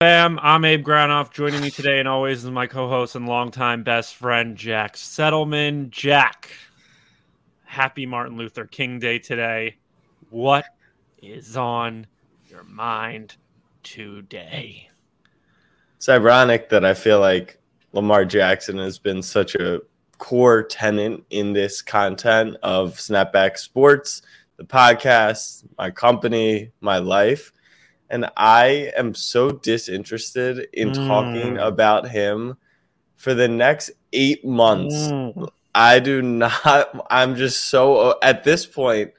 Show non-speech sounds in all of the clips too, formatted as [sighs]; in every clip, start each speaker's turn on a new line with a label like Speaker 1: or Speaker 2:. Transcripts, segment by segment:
Speaker 1: Bam, I'm Abe Granoff. Joining me today and always is my co-host and longtime best friend Jack Settleman. Jack, happy Martin Luther King Day today. What is on your mind today?
Speaker 2: It's ironic that I feel like Lamar Jackson has been such a core tenant in this content of Snapback Sports, the podcast, my company, my life and I am so disinterested in mm. talking about him for the next eight months. Mm. I do not. I'm just so at this point.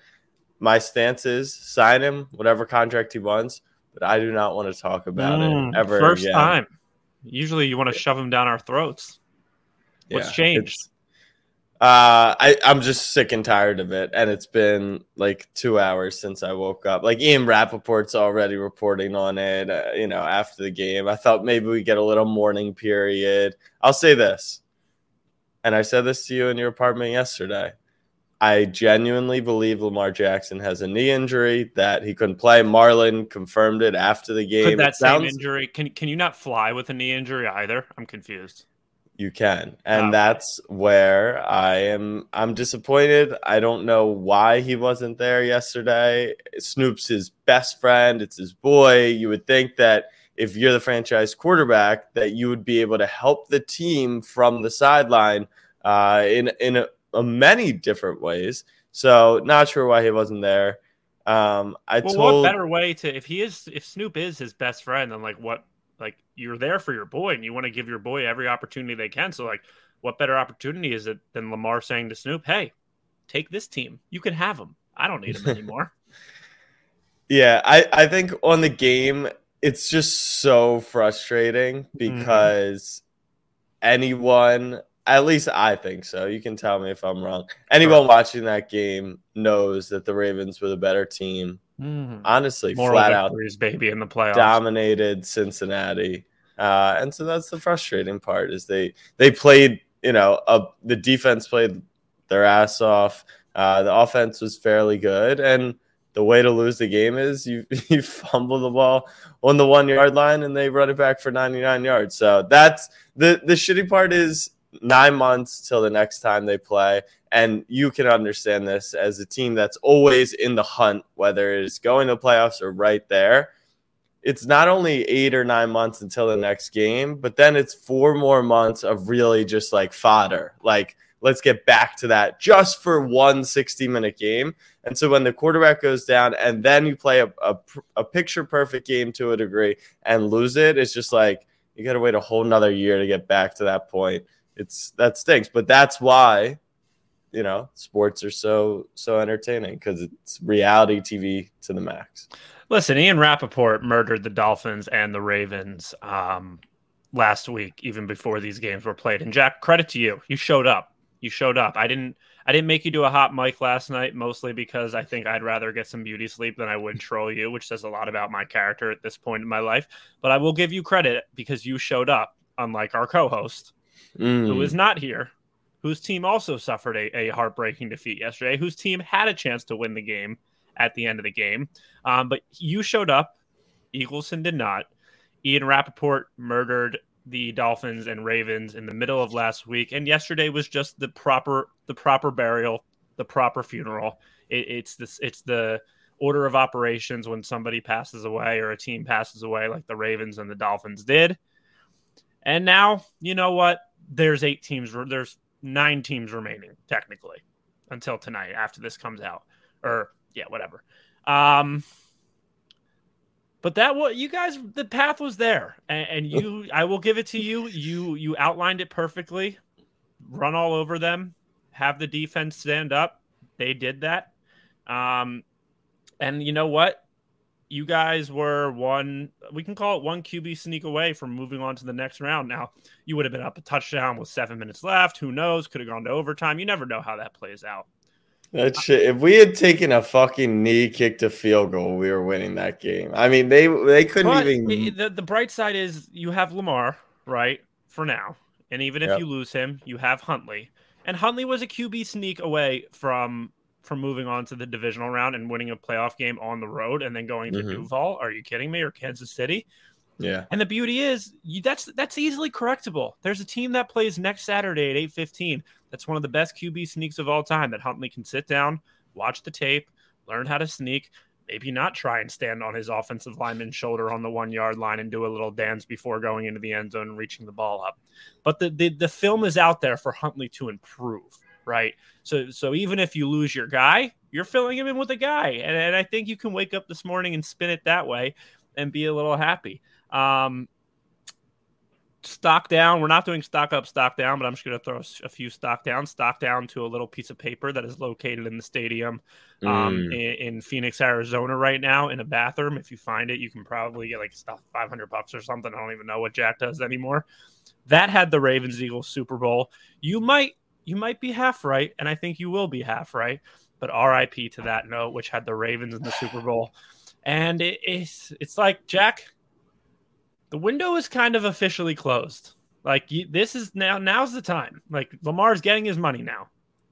Speaker 2: My stance is sign him, whatever contract he wants, but I do not want to talk about mm. it ever.
Speaker 1: First
Speaker 2: again.
Speaker 1: time. Usually, you want to shove him down our throats. What's yeah, changed?
Speaker 2: Uh, I, I'm just sick and tired of it. And it's been like two hours since I woke up. Like Ian Rapoport's already reporting on it, uh, you know, after the game. I thought maybe we get a little mourning period. I'll say this, and I said this to you in your apartment yesterday. I genuinely believe Lamar Jackson has a knee injury that he couldn't play. Marlon confirmed it after the game.
Speaker 1: Could that sounds... same injury can can you not fly with a knee injury either? I'm confused
Speaker 2: you can. And oh. that's where i am i'm disappointed. I don't know why he wasn't there yesterday. Snoop's his best friend. It's his boy. You would think that if you're the franchise quarterback that you would be able to help the team from the sideline uh, in in a, a many different ways. So not sure why he wasn't there. Um i
Speaker 1: well,
Speaker 2: told
Speaker 1: what better way to if he is if snoop is his best friend then like what like you're there for your boy and you want to give your boy every opportunity they can. So like what better opportunity is it than Lamar saying to Snoop, "Hey, take this team. You can have them. I don't need them [laughs] anymore."
Speaker 2: yeah, I I think on the game it's just so frustrating mm-hmm. because mm-hmm. anyone at least I think so. You can tell me if I'm wrong. Anyone watching that game knows that the Ravens were the better team Mm-hmm. Honestly,
Speaker 1: Moral flat out, baby, in the playoffs,
Speaker 2: dominated Cincinnati, uh, and so that's the frustrating part is they they played, you know, a, the defense played their ass off. Uh, the offense was fairly good, and the way to lose the game is you [laughs] you fumble the ball on the one yard line and they run it back for 99 yards. So that's the the shitty part is nine months till the next time they play. And you can understand this as a team that's always in the hunt, whether it's going to playoffs or right there. It's not only eight or nine months until the next game, but then it's four more months of really just like fodder. Like, let's get back to that just for one 60 minute game. And so when the quarterback goes down and then you play a, a, a picture perfect game to a degree and lose it, it's just like you got to wait a whole nother year to get back to that point it's that stinks. But that's why, you know, sports are so so entertaining because it's reality TV to the max.
Speaker 1: Listen, Ian Rapoport murdered the Dolphins and the Ravens um, last week, even before these games were played. And Jack, credit to you, you showed up. You showed up. I didn't. I didn't make you do a hot mic last night, mostly because I think I'd rather get some beauty sleep than I would troll you, which says a lot about my character at this point in my life. But I will give you credit because you showed up, unlike our co-host mm. who is not here, whose team also suffered a, a, heartbreaking defeat yesterday, whose team had a chance to win the game at the end of the game. Um, but you showed up, Eagleson did not. Ian Rapoport murdered the Dolphins and Ravens in the middle of last week, and yesterday was just the proper the proper burial, the proper funeral. It, it's this it's the order of operations when somebody passes away or a team passes away, like the Ravens and the Dolphins did. And now, you know what? There's eight teams. There's nine teams remaining technically until tonight after this comes out, or yeah, whatever. Um, but that what you guys the path was there, and, and you [laughs] I will give it to you. You you outlined it perfectly. Run all over them, have the defense stand up. They did that. Um, and you know what? You guys were one we can call it one QB sneak away from moving on to the next round. Now, you would have been up a touchdown with 7 minutes left, who knows, could have gone to overtime. You never know how that plays out.
Speaker 2: That shit. If we had taken a fucking knee kick to field goal, we were winning that game. I mean, they they couldn't but even.
Speaker 1: The, the bright side is you have Lamar, right? For now, and even if yep. you lose him, you have Huntley, and Huntley was a QB sneak away from from moving on to the divisional round and winning a playoff game on the road and then going to mm-hmm. Duval. Are you kidding me? Or Kansas City?
Speaker 2: Yeah.
Speaker 1: And the beauty is you, that's that's easily correctable. There's a team that plays next Saturday at 8:15. That's one of the best QB sneaks of all time that Huntley can sit down, watch the tape, learn how to sneak, maybe not try and stand on his offensive lineman's shoulder on the one yard line and do a little dance before going into the end zone and reaching the ball up. But the, the, the film is out there for Huntley to improve, right? So so even if you lose your guy, you're filling him in with a guy, and, and I think you can wake up this morning and spin it that way and be a little happy. Um, stock down. We're not doing stock up, stock down, but I'm just going to throw a few stock down. Stock down to a little piece of paper that is located in the stadium um, mm. in, in, Phoenix, Arizona, right now in a bathroom. If you find it, you can probably get like stuff 500 bucks or something. I don't even know what Jack does anymore. That had the Ravens Eagles Super Bowl. You might you might be half right, and I think you will be half right. But RIP to that note, which had the Ravens in the Super [sighs] Bowl. And it, it's it's like Jack, the window is kind of officially closed. Like you, this is now now's the time. Like Lamar's getting his money now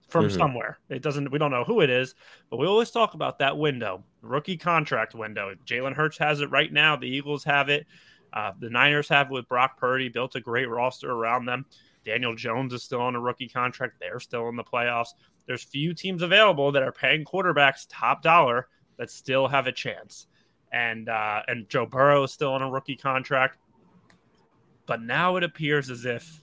Speaker 1: from mm-hmm. somewhere. It doesn't we don't know who it is, but we always talk about that window, rookie contract window. Jalen Hurts has it right now. The Eagles have it. Uh, the Niners have it with Brock Purdy, built a great roster around them. Daniel Jones is still on a rookie contract. They're still in the playoffs. There's few teams available that are paying quarterbacks top dollar that still have a chance and uh, and Joe Burrow is still on a rookie contract. But now it appears as if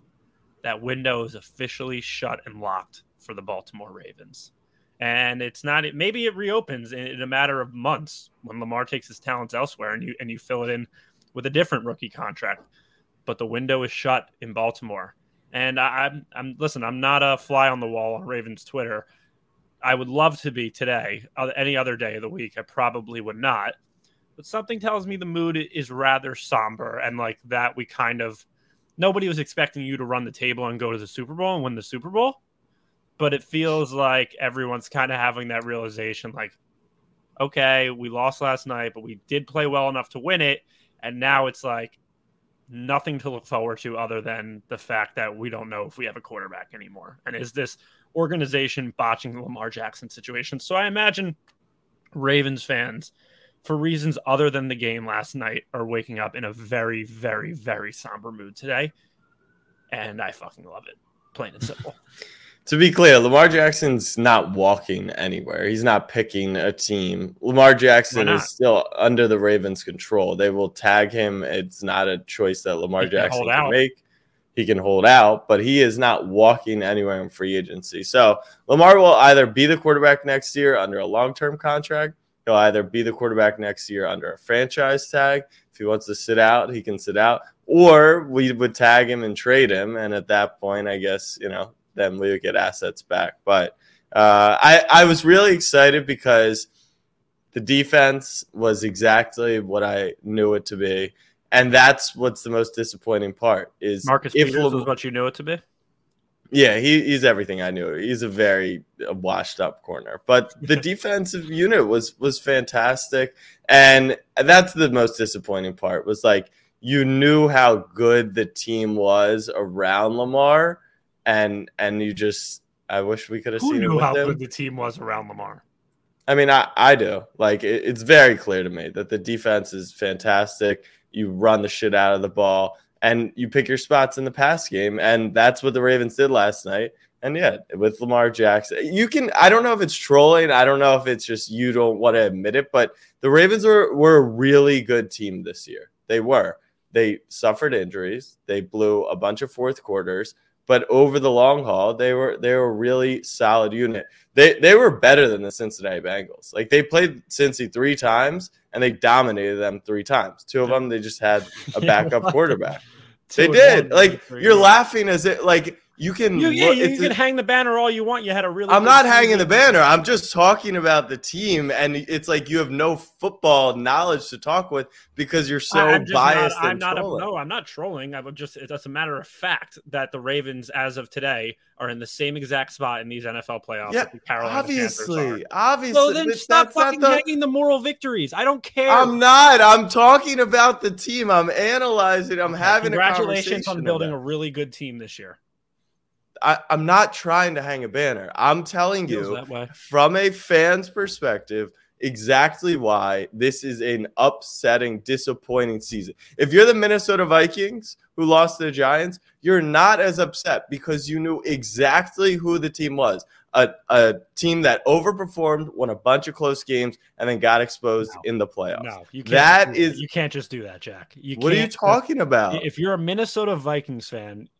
Speaker 1: that window is officially shut and locked for the Baltimore Ravens. And it's not maybe it reopens in, in a matter of months when Lamar takes his talents elsewhere and you and you fill it in with a different rookie contract. But the window is shut in Baltimore. And I, I'm I'm listen, I'm not a fly on the wall on Ravens Twitter. I would love to be today. Uh, any other day of the week, I probably would not but something tells me the mood is rather somber and like that we kind of nobody was expecting you to run the table and go to the Super Bowl and win the Super Bowl. But it feels like everyone's kind of having that realization like, okay, we lost last night, but we did play well enough to win it. And now it's like nothing to look forward to other than the fact that we don't know if we have a quarterback anymore. And is this organization botching the Lamar Jackson situation? So I imagine Ravens fans for reasons other than the game last night, are waking up in a very, very, very somber mood today. And I fucking love it. Plain and simple. [laughs]
Speaker 2: to be clear, Lamar Jackson's not walking anywhere. He's not picking a team. Lamar Jackson is still under the Ravens' control. They will tag him. It's not a choice that Lamar he Jackson can, can make. He can hold out, but he is not walking anywhere in free agency. So Lamar will either be the quarterback next year under a long term contract He'll either be the quarterback next year under a franchise tag. If he wants to sit out, he can sit out, or we would tag him and trade him. And at that point, I guess, you know, then we would get assets back. But uh, I, I was really excited because the defense was exactly what I knew it to be. And that's what's the most disappointing part is
Speaker 1: Marcus if Peters was what you knew it to be.
Speaker 2: Yeah, he, he's everything I knew. He's a very uh, washed up corner, but the [laughs] defensive unit was was fantastic, and that's the most disappointing part. Was like you knew how good the team was around Lamar, and and you just I wish we could have seen
Speaker 1: knew how him. good the team was around Lamar.
Speaker 2: I mean, I, I do. Like, it, it's very clear to me that the defense is fantastic. You run the shit out of the ball and you pick your spots in the pass game. And that's what the Ravens did last night. And yeah, with Lamar Jackson, you can. I don't know if it's trolling. I don't know if it's just you don't want to admit it, but the Ravens were, were a really good team this year. They were. They suffered injuries. They blew a bunch of fourth quarters, but over the long haul, they were they were a really solid unit. They they were better than the Cincinnati Bengals. Like they played Cincy three times and they dominated them three times. Two of them they just had a [laughs] backup quarterback. They did. Like you're laughing as it like you can.
Speaker 1: You, yeah, look, you, can a, hang the banner all you want. You had a really.
Speaker 2: I'm not hanging the banner. I'm just talking about the team, and it's like you have no football knowledge to talk with because you're so I'm biased.
Speaker 1: Not, I'm not.
Speaker 2: A,
Speaker 1: no, I'm not trolling. I would just. It's a matter of fact that the Ravens, as of today, are in the same exact spot in these NFL playoffs.
Speaker 2: Yeah, obviously, obviously. So
Speaker 1: then stop fucking the... hanging the moral victories. I don't care.
Speaker 2: I'm not. I'm talking about the team. I'm analyzing. I'm having.
Speaker 1: A congratulations on building
Speaker 2: a
Speaker 1: really good team this year.
Speaker 2: I, am not trying to hang a banner. I'm telling you, from a fan's perspective, exactly why this is an upsetting, disappointing season. If you're the Minnesota Vikings who lost to the Giants, you're not as upset because you knew exactly who the team was. A, a team that overperformed, won a bunch of close games, and then got exposed
Speaker 1: No.
Speaker 2: in the playoffs.
Speaker 1: No, you can't
Speaker 2: That
Speaker 1: do you can't just do that, Jack. You
Speaker 2: what are you talking about?
Speaker 1: If you're a Minnesota Vikings fan,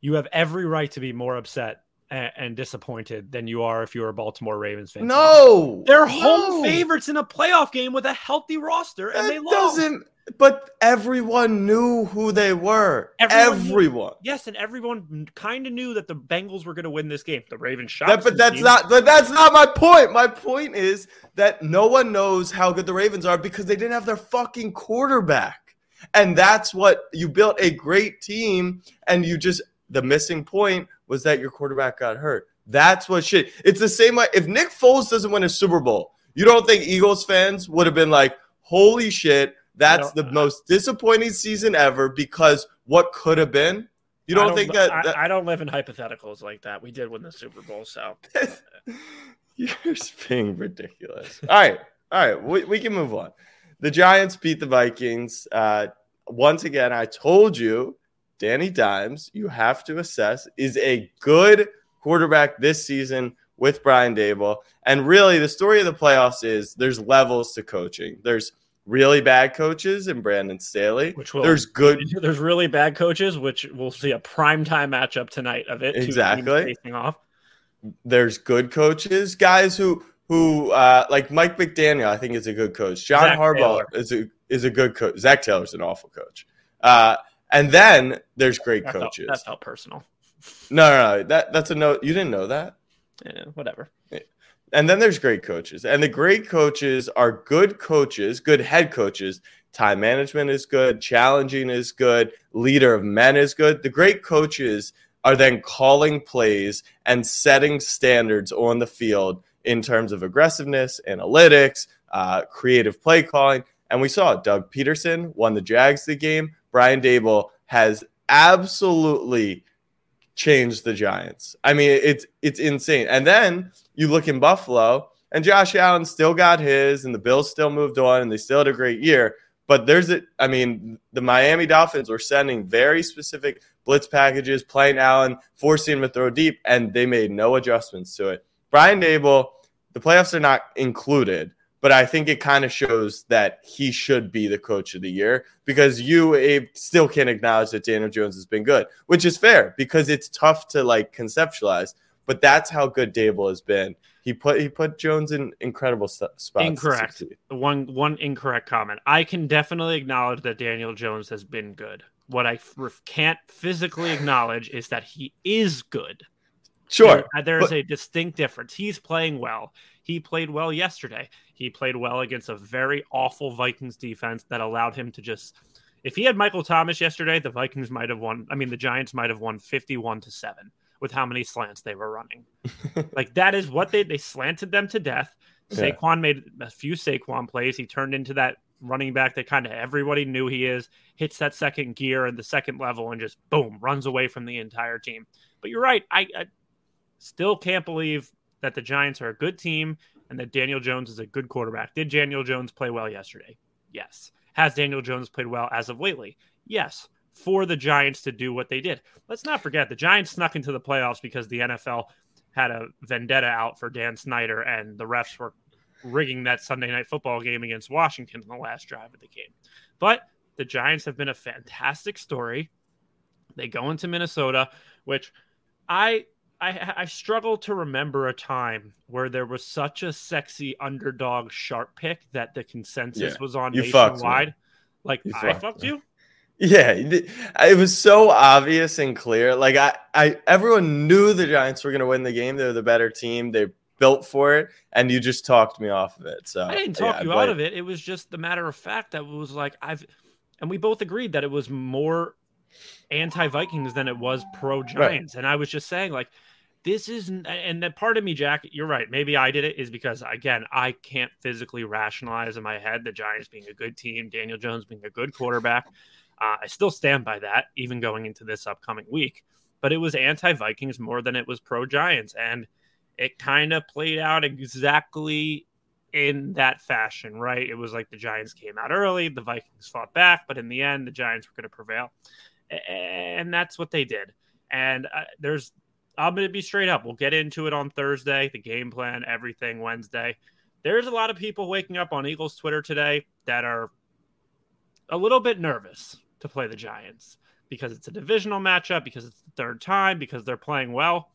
Speaker 1: you have every right to be more upset and, and disappointed than you are if you're a Baltimore Ravens fan.
Speaker 2: no,
Speaker 1: they're home
Speaker 2: no.
Speaker 1: favorites in a playoff game with a healthy roster, and
Speaker 2: That
Speaker 1: they lost.
Speaker 2: doesn't. But everyone knew who they were.
Speaker 1: Everyone knew- Yes, and everyone kind of knew that the Bengals were going to win this game. The Ravens shot.
Speaker 2: That, but that's not. But that's not my point. My point is that no one knows how good the Ravens are because they didn't have their fucking quarterback, and that's what you built a great team, and you just the missing point was that your quarterback got hurt. That's what shit. It's the same way. If Nick Foles doesn't win a Super Bowl, you don't think Eagles fans would have been like, "Holy shit, that's the most disappointing season ever"? Because what could have been. You don't, think that,
Speaker 1: I,
Speaker 2: that
Speaker 1: I don't live in hypotheticals like that. We did win the Super Bowl, so [laughs]
Speaker 2: You're being ridiculous. All right. All right. We, we can move on. The Giants beat the Vikings. Uh, once again, I told you, Danny Dimes, you have to assess, is a good quarterback this season with Brian Daboll. And really, the story of the playoffs is there's levels to coaching. There's really bad coaches in Brandon Staley.
Speaker 1: which will
Speaker 2: There's good [laughs]
Speaker 1: There's really bad coaches, which we'll see a prime time matchup tonight of it.
Speaker 2: Exactly.
Speaker 1: facing off.
Speaker 2: there's good coaches, guys who who uh, like Mike McDaniel. I think is a good coach. John
Speaker 1: Zach
Speaker 2: Harbaugh
Speaker 1: Taylor.
Speaker 2: is a is a good coach. Zac Taylor's an awful coach. Uh, and then there's great
Speaker 1: That felt,
Speaker 2: coaches.
Speaker 1: that felt personal.
Speaker 2: no, no, no, that that's a no. You didn't know that.
Speaker 1: Yeah, whatever.
Speaker 2: And then there's great coaches, and the great coaches are good coaches, good head coaches. Time management is good, challenging is good, leader of men is good. The great coaches are then calling plays and setting standards on the field in terms of aggressiveness, analytics, uh, creative play calling. And we saw Doug Pederson won the Jags the game. Brian Daboll has absolutely changed the Giants. I mean, it's it's insane. And then you look in Buffalo, and Josh Allen still got his, and the Bills still moved on, and they still had a great year. But there's a, I mean, the Miami Dolphins were sending very specific blitz packages, playing Allen, forcing him to throw deep, and they made no adjustments to it. Brian Daboll, the playoffs are not included, but I think it kind of shows that he should be the coach of the year because you Abe, still can't acknowledge that Daniel Jones has been good, which is fair because it's tough to like conceptualize. But that's how good Daboll has been. He put he put Jones in incredible spots.
Speaker 1: Incorrect. One one incorrect comment. I can definitely acknowledge that Daniel Jones has been good. What I f- can't physically acknowledge is that he is good.
Speaker 2: Sure.
Speaker 1: There- there is
Speaker 2: but-
Speaker 1: a distinct difference. He's playing well. He played well yesterday. He played well against a very awful Vikings defense that allowed him to just. If he had Michael Thomas yesterday, the Vikings might have won. I mean, the Giants might have won fifty-one to seven with how many slants they were running. [laughs] like that is what they they slanted them to death.
Speaker 2: Yeah.
Speaker 1: Saquon made a few Saquon plays. He turned into that running back that kind of everybody knew he is. Hits that second gear and the second level and just boom runs away from the entire team. But you're right. I, I still can't believe that the Giants are a good team and that Daniel Jones is a good quarterback. Did Daniel Jones play well yesterday? Yes. Has Daniel Jones played well as of lately? Yes. For the Giants to do what they did. Let's not forget the Giants snuck into the playoffs because the NFL had a vendetta out for Dan Snyder and the refs were rigging that Sunday night football game against Washington in the last drive of the game. But the Giants have been a fantastic story. They go into Minnesota, which I I, I struggle to remember a time where there was such a sexy underdog sharp pick that the consensus
Speaker 2: Yeah,
Speaker 1: was on
Speaker 2: you fucked
Speaker 1: nationwide. Like
Speaker 2: You
Speaker 1: I
Speaker 2: fucked
Speaker 1: fucked you.
Speaker 2: Yeah, it was so obvious and clear. Like I, I everyone knew the Giants were going to win the game. They're the better team. They built for it, and you just talked me off of it. So
Speaker 1: I didn't talk you out of it. It was just the matter of fact that it was like I've, and we both agreed that it was more anti-Vikings than it was pro-Giants. And I was just saying like, this is, and that part of me, Jack, you're right. Maybe I did it is because again, I can't physically rationalize in my head the Giants being a good team, Daniel Jones being a good quarterback. Uh, I still stand by that, even going into this upcoming week. But it was anti-Vikings more than it was pro-Giants, and it kind of played out exactly in that fashion, right? It was like the Giants came out early, the Vikings fought back, but in the end, the Giants were going to prevail. And that's what they did. And uh, there's, I'm going to be straight up. We'll get into it on Thursday, the game plan, everything Wednesday. There's a lot of people waking up on Eagles Twitter today that are a little bit nervous to play the Giants because it's a divisional matchup, because it's the third time, because they're playing well.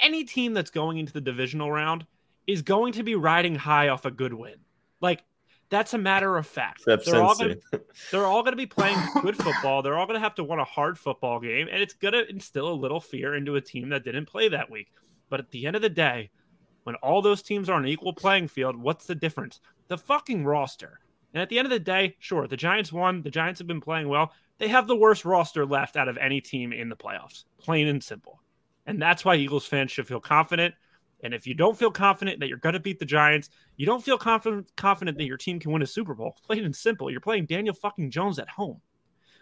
Speaker 1: Any team that's going into the divisional round is going to be riding high off a good win. Like that's a matter of fact. they're all, gonna, they're all going to be playing [laughs] good football. They're all going to have to win a hard football game, and it's going to instill a little fear into a team that didn't play that week. But at the end of the day, when all those teams are on an equal playing field, what's the difference? The fucking roster. And at the end of the day, sure, the Giants won. The Giants have been playing well. They have the worst roster left out of any team in the playoffs, plain and simple. And that's why Eagles fans should feel confident. And if you don't feel confident that you're going to beat the Giants, you don't feel confident confident that your team can win a Super Bowl. Plain and simple, you're playing Daniel fucking Jones at home.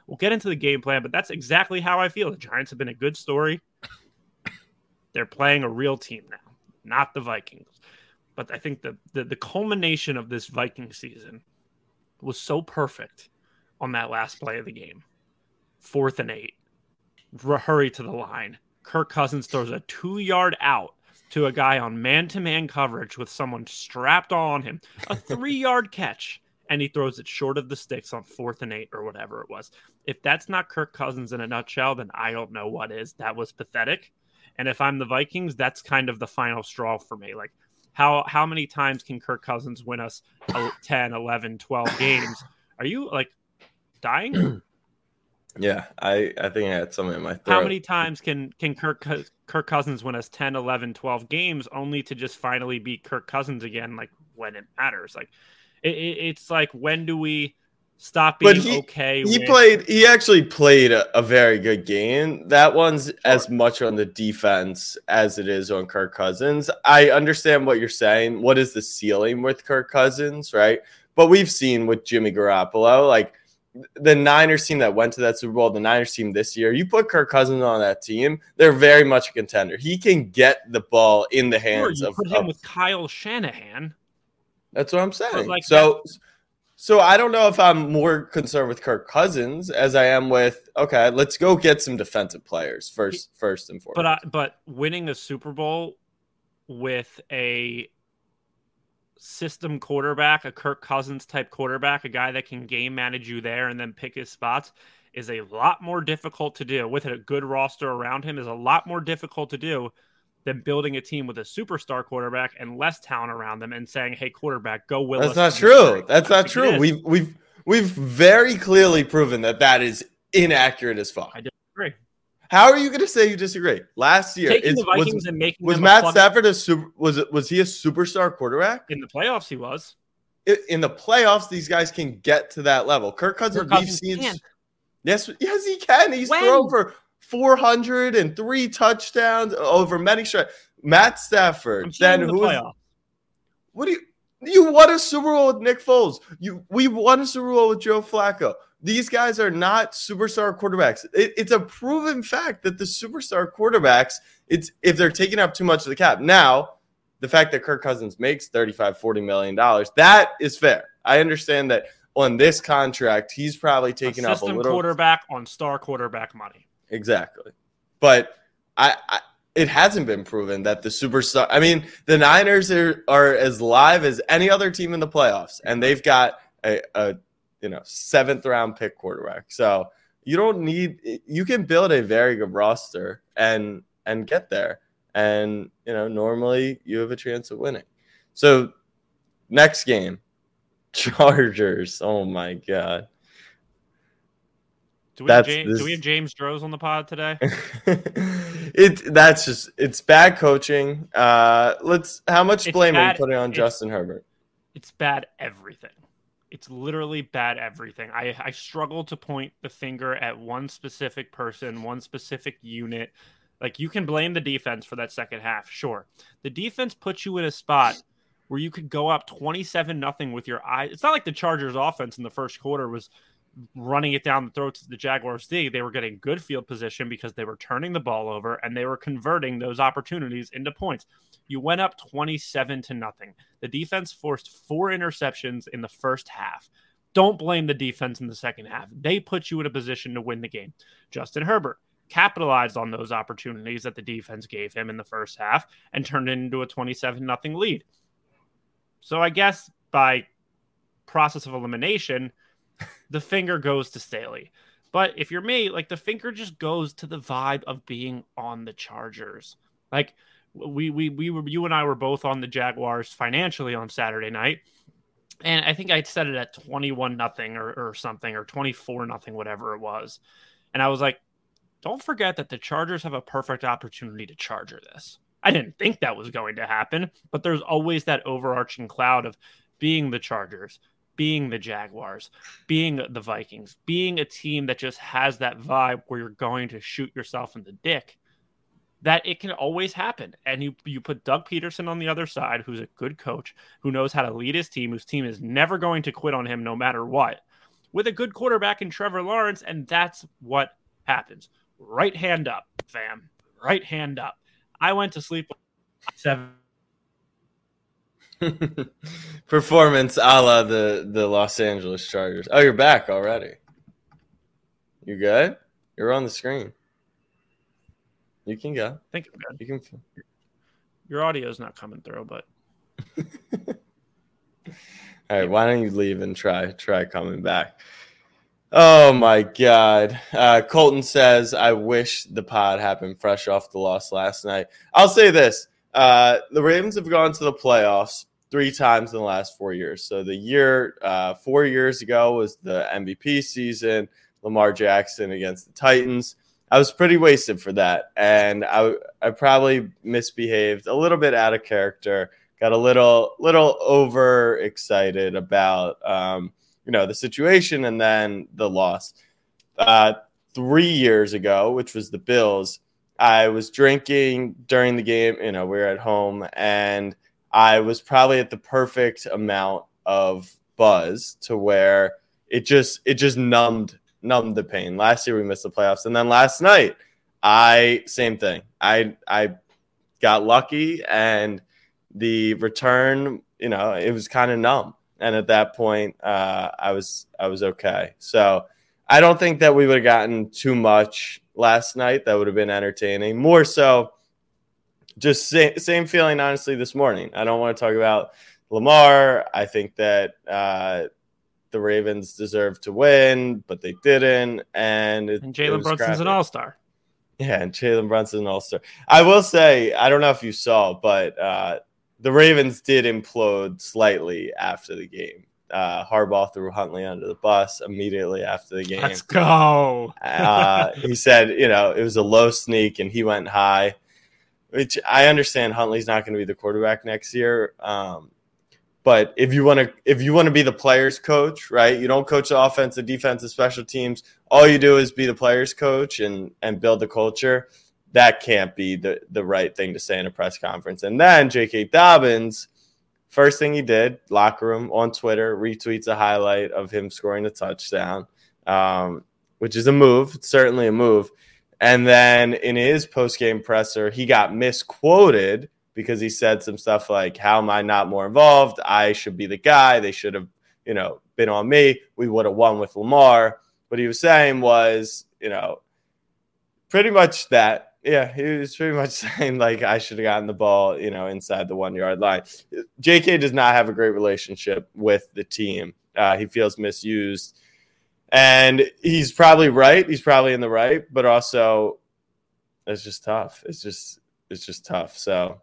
Speaker 1: We'll get into the game plan, but that's exactly how I feel. The Giants have been a good story. They're playing a real team now, not the Vikings. But I think the, the, the culmination of this Viking season was so perfect on that last play of the game. Fourth and eight. Hurry to the line. Kirk Cousins throws a two yard out to a guy on man to man coverage with someone strapped on him. A [laughs] three yard catch. And he throws it short of the sticks on fourth and eight or whatever it was. If that's not Kirk Cousins in a nutshell, then I don't know what is. That was pathetic. And if I'm the Vikings, that's kind of the final straw for me. Like, how how many times can Kirk Cousins win us 10, 11, 12 games? Are you like dying? [clears throat]
Speaker 2: Yeah, I, I think I had something in my throat.
Speaker 1: How many times can can Kirk Kirk Cousins win us 10, 11, 12 games only to just finally beat Kirk Cousins again like when it matters? Like it, it, it's like when do we stop being
Speaker 2: he,
Speaker 1: okay?
Speaker 2: He
Speaker 1: with...
Speaker 2: played. He actually played a, a, very good game. That one's sure. as much on the defense as it is on Kirk Cousins. I understand what you're saying. What is the ceiling with Kirk Cousins, right? But we've seen with Jimmy Garoppolo, like the Niners team that went to that Super Bowl, the Niners team this year, you put Kirk Cousins on that team, they're very much a contender. He can get the ball in the hands
Speaker 1: sure,
Speaker 2: of.
Speaker 1: Put him
Speaker 2: of,
Speaker 1: with Kyle Shanahan.
Speaker 2: That's what I'm saying. Like so, that, so I don't know if I'm more concerned with Kirk Cousins as I am with okay, let's go get some defensive players first, first and foremost.
Speaker 1: But I, but winning a Super Bowl with a system quarterback, a Kirk Cousins type quarterback, a guy that can game manage you there and then pick his spots is a lot more difficult to do with a good roster around him is a lot more difficult to do than building a team with a superstar quarterback and less talent around them and saying, "Hey, quarterback, go Will."
Speaker 2: That's not true. That's not true. We've we've we've very clearly proven that that is inaccurate as fuck.
Speaker 1: I disagree.
Speaker 2: How are you going to say you disagree? Last year,
Speaker 1: Taking the Vikings was, and making
Speaker 2: was Matt Stafford a super? Was it was he a superstar quarterback
Speaker 1: in the playoffs? He was.
Speaker 2: In the playoffs, these guys can get to that level. Kirk Cousins, Kirk Cousins we've seen. Yes, yes, he can. He's when? thrown for 403 touchdowns over many stretches. Matt Stafford. Then
Speaker 1: the
Speaker 2: who?
Speaker 1: Is,
Speaker 2: what do you? You won a Super Bowl with Nick Foles. You we won a Super Bowl with Joe Flacco. These guys are not superstar quarterbacks. It, it's a proven fact that the superstar quarterbacks, it's if they're taking up too much of the cap. Now, the fact that Kirk Cousins makes 35, 40 million dollars, that is fair. I understand that on this contract, he's probably taking
Speaker 1: a
Speaker 2: up a little
Speaker 1: quarterback on star quarterback money.
Speaker 2: Exactly. But I, I it hasn't been proven that the superstar I mean, the Niners are, are as live as any other team in the playoffs, and they've got a, a you know seventh round pick quarterback. So you don't need you can build a very good roster and and get there. And you know, normally you have a chance of winning. So next game, [laughs] Chargers. Oh my god.
Speaker 1: Do we, have James, do we have James Droz on the pod today? [laughs]
Speaker 2: it that's just it's bad coaching. Uh let's how much blame are you putting on Justin Herbert?
Speaker 1: It's bad everything. It's literally bad everything. I, I struggle to point the finger at one specific person, one specific unit. Like you can blame the defense for that second half, sure. The defense puts you in a spot where you could go up 27 nothing with your eyes. It's not like the Chargers offense in the first quarter was running it down the throats of the Jaguars D, they were getting good field position because they were turning the ball over and they were converting those opportunities into points. You went up 27 to nothing. The defense forced four interceptions in the first half. Don't blame the defense in the second half. They put you in a position to win the game. Justin Herbert capitalized on those opportunities that the defense gave him in the first half and turned it into a 27 nothing lead. So I guess by process of elimination, the finger goes to Staley. But if you're me, like the finger just goes to the vibe of being on the Chargers. Like we we we were you and I were both on the Jaguars financially on Saturday night. And I think I said it at 21 nothing or, or something or 24 nothing, whatever it was. And I was like, don't forget that the Chargers have a perfect opportunity to charger this. I didn't think that was going to happen, but there's always that overarching cloud of being the Chargers, being the Jaguars, being the Vikings, being a team that just has that vibe where you're going to shoot yourself in the dick, that it can always happen. And you you put Doug Pederson on the other side, who's a good coach, who knows how to lead his team, whose team is never going to quit on him no matter what, with a good quarterback in Trevor Lawrence, and that's what happens. Right hand up, fam. Right hand up. I went to sleep seven [laughs]
Speaker 2: Performance a la the, the Los Angeles Chargers. Oh, you're back already. You good? You're on the screen. You can go.
Speaker 1: I think I'm good.
Speaker 2: You can.
Speaker 1: Your audio is not coming through, but. [laughs]
Speaker 2: All right, why don't you leave and try try coming back? Oh my God. Uh, Colton says, I wish the pod happened fresh off the loss last night. I'll say this uh, the Ravens have gone to the playoffs three times in the last four years. So the year uh, four years ago was the MVP season, Lamar Jackson against the Titans. I was pretty wasted for that, and I I probably misbehaved a little bit out of character. Got a little little over excited about um, you know the situation, and then the loss. Uh, three years ago, which was the Bills, I was drinking during the game. You know, we were at home, and I was probably at the perfect amount of buzz to where it just it just numbed numbed the pain. Last year we missed the playoffs, and then last night I same thing. I I got lucky, and the return, you know, it was kind of numb. And at that point, uh, I was I was okay. So I don't think that we would have gotten too much last night. That would have been entertaining. More so, just same, same feeling, honestly, this morning. I don't want to talk about Lamar. I think that uh, the Ravens deserve to win, but they didn't. And,
Speaker 1: and Jalen Brunson's crappy. an all star.
Speaker 2: Yeah, and Jalen Brunson's an all star. I will say, I don't know if you saw, but uh, the Ravens did implode slightly after the game uh, Harbaugh threw Huntley under the bus immediately after the game.
Speaker 1: Let's go.
Speaker 2: uh, [laughs] he said, you know, it was a low sneak and he went high, which I understand Huntley's not going to be the quarterback next year. Um, but if you want to, if you want to be the players coach, right? You don't coach the offense, the defense, the special teams. All you do is be the players coach and and build the culture. That can't be the the right thing to say in a press conference. And then J.K. Dobbins First thing he did, locker room on Twitter, retweets a highlight of him scoring a touchdown, um, which is a move. Certainly a move. And then in his post game presser, he got misquoted because he said some stuff like, How am I not more involved? I should be the guy. They should have, you know, been on me. We would have won with Lamar. What he was saying was, you know, pretty much that yeah, he was pretty much [laughs] saying like I should have gotten the ball, you know, inside the one yard line. J.K. does not have a great relationship with the team. Uh, he feels misused, and he's probably right. He's probably in the right, but also it's just tough. It's just it's just tough. So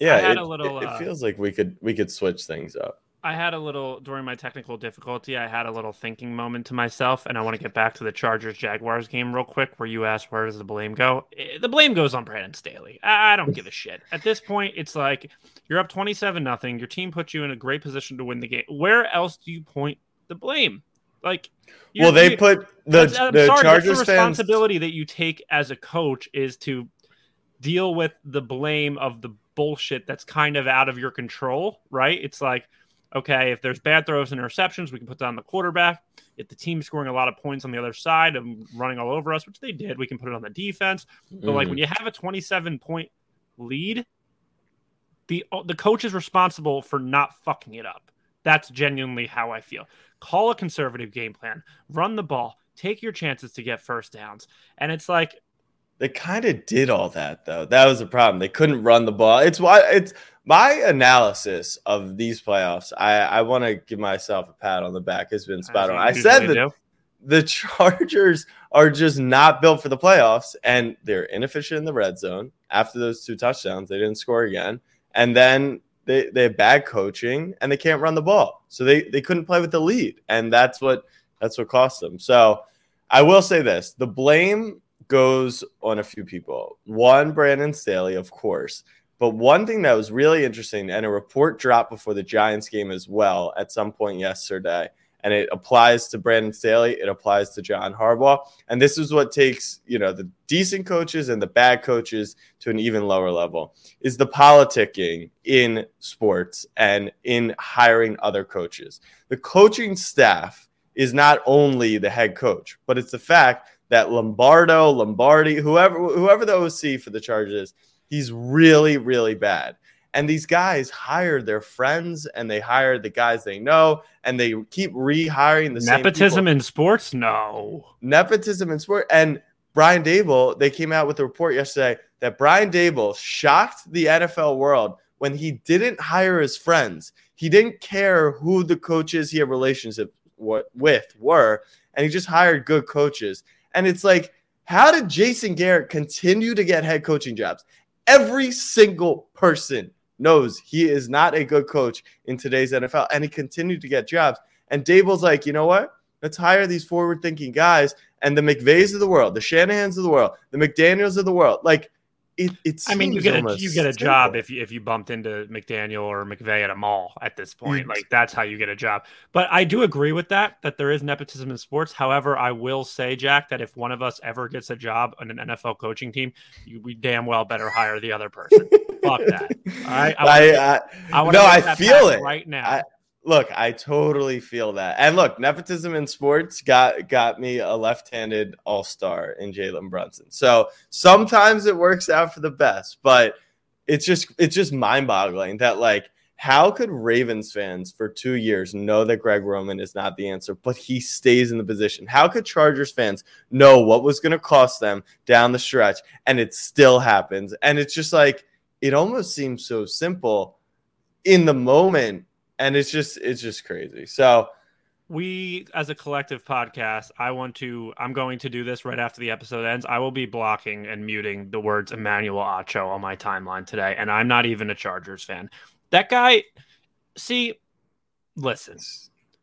Speaker 2: yeah, it, little, it, it uh, feels like we could we could switch things up.
Speaker 1: I had a little during my technical difficulty. I had a little thinking moment to myself, and I want to get back to the Chargers Jaguars game real quick, where you asked where does the blame go? Eh, the blame goes on Brandon Staley. I don't give a shit at this point. It's like you're up twenty seven nothing. Your team puts you in a great position to win the game. Where else do you point the blame? Like,
Speaker 2: well, they put the,
Speaker 1: I'm
Speaker 2: the
Speaker 1: sorry,
Speaker 2: Chargers
Speaker 1: the responsibility fans... that you take as a coach is to deal with the blame of the bullshit that's kind of out of your control, right? It's like Okay, if there's bad throws and interceptions, we can put that on the quarterback. If the team's scoring a lot of points on the other side and running all over us, which they did, we can put it on the defense. But like
Speaker 2: Mhm.
Speaker 1: when you have a 27 point lead, the the coach is responsible for not fucking it up. That's genuinely how I feel. Call a conservative game plan, run the ball, take your chances to get first downs. And it's like
Speaker 2: They kind of did all that though. That was the problem. They couldn't run the ball. It's why it's my analysis of these playoffs. I I want to give myself a pat on the back. Has been spot on. I said that
Speaker 1: do.
Speaker 2: the [laughs] Chargers are just not built for the playoffs, and they're inefficient in the red zone. After those two touchdowns, they didn't score again, and then they they have bad coaching and they can't run the ball, so they they couldn't play with the lead, and that's what that's what cost them. So I will say this: the blame goes on a few people. One, Brandon Staley, of course. But one thing that was really interesting, and a report dropped before the Giants game as well at some point yesterday, and it applies to Brandon Staley, it applies to John Harbaugh, and this is what takes you know the decent coaches and the bad coaches to an even lower level is the politicking in sports and in hiring other coaches. The coaching staff is not only the head coach, but it's the fact that Lombardo, Lombardi, whoever whoever the OC for the Chargers, he's really really bad. And these guys hired their friends and they hired the guys they know and they keep rehiring the same
Speaker 1: Nepotism in sports? No.
Speaker 2: nepotism in sport. And Brian Daboll, they came out with a report yesterday that Brian Daboll shocked the NFL world when he didn't hire his friends. He didn't care who the coaches he had relationship with were, and he just hired good coaches. And it's like, how did Jason Garrett continue to get head coaching jobs? Every single person knows he is not a good coach in today's NFL, and he continued to get jobs. And Daboll's like, you know what? Let's hire these forward thinking guys and the McVays of the world, the Shanahans of the world, the McDaniels of the world. Like, it, it
Speaker 1: I mean, you get a you get a job
Speaker 2: simple.
Speaker 1: if you if you bumped into McDaniel or McVay at a mall at this point.
Speaker 2: Mm.
Speaker 1: Like that's how you get a job. But I do agree with that that there is nepotism in sports. However, I will say, Jack, that if one of us ever gets a job on an NFL coaching team, you, we damn well better hire the other person. Fuck that. All right, I
Speaker 2: I, [laughs] I,
Speaker 1: I wanna
Speaker 2: no, I feel it.
Speaker 1: right now.
Speaker 2: I- look, I totally feel that. And look, nepotism in sports got got me a left-handed all-star in Jalen Brunson. So sometimes it works out for the best, but it's just it's just mind-boggling that like how could Ravens fans for two years know that Greg Roman is not the answer, but he stays in the position? How could Chargers fans know what was going to cost them down the stretch and it still happens? And it's just like, it almost seems so simple in the moment and it's just it's just crazy. So
Speaker 1: we as a collective podcast i want to i'm going to do this right after the episode ends. I will be blocking and muting the words emmanuel acho on my timeline today and i'm not even a chargers fan. That guy see listen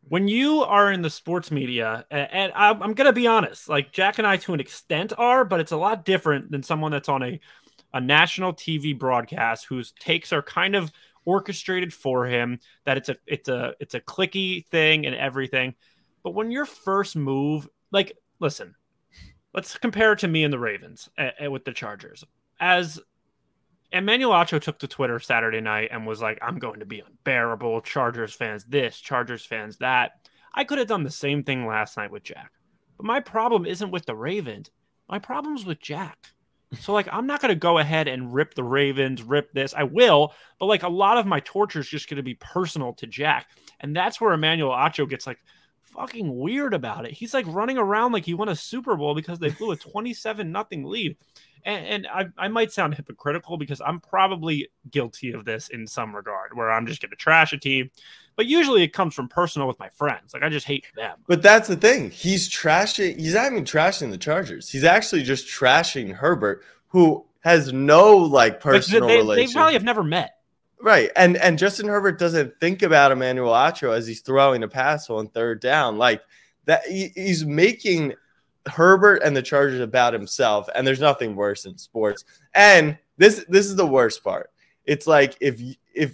Speaker 1: when you are in the sports media and, and I'm, I'm gonna be honest like jack and i to an extent are but it's a lot different than someone that's on a a national tv broadcast whose takes are kind of orchestrated for him that it's a it's a it's a clicky thing and everything but when your first move like listen let's compare it to me and the ravens uh, with the chargers as Emmanuel Acho took to Twitter Saturday night and was like, I'm going to be unbearable. Chargers fans this, Chargers fans that. I could have done the same thing last night with Jack. But my problem isn't with the Ravens. My problem's with Jack. So, like, I'm not going to go ahead and rip the Ravens, rip this. I will, but like, a lot of my torture is just going to be personal to Jack. And that's where Emmanuel Acho gets like fucking weird about it. He's like running around like he won a Super Bowl because they blew a 27 nothing lead. And, and I, I might sound hypocritical because I'm probably guilty of this in some regard where I'm just going to trash a team. But usually it comes from personal with my friends. Like, I just hate them.
Speaker 2: but that's the thing. He's trashing he's not even trashing the chargers. He's actually just trashing herbert who has no like personal
Speaker 1: they, they probably have never met.
Speaker 2: right. And and justin herbert doesn't think about emmanuel acho as he's throwing a pass on third down. Like that he, he's making herbert and the chargers about himself and there's nothing worse in sports. And this this is the worst part. It's like if if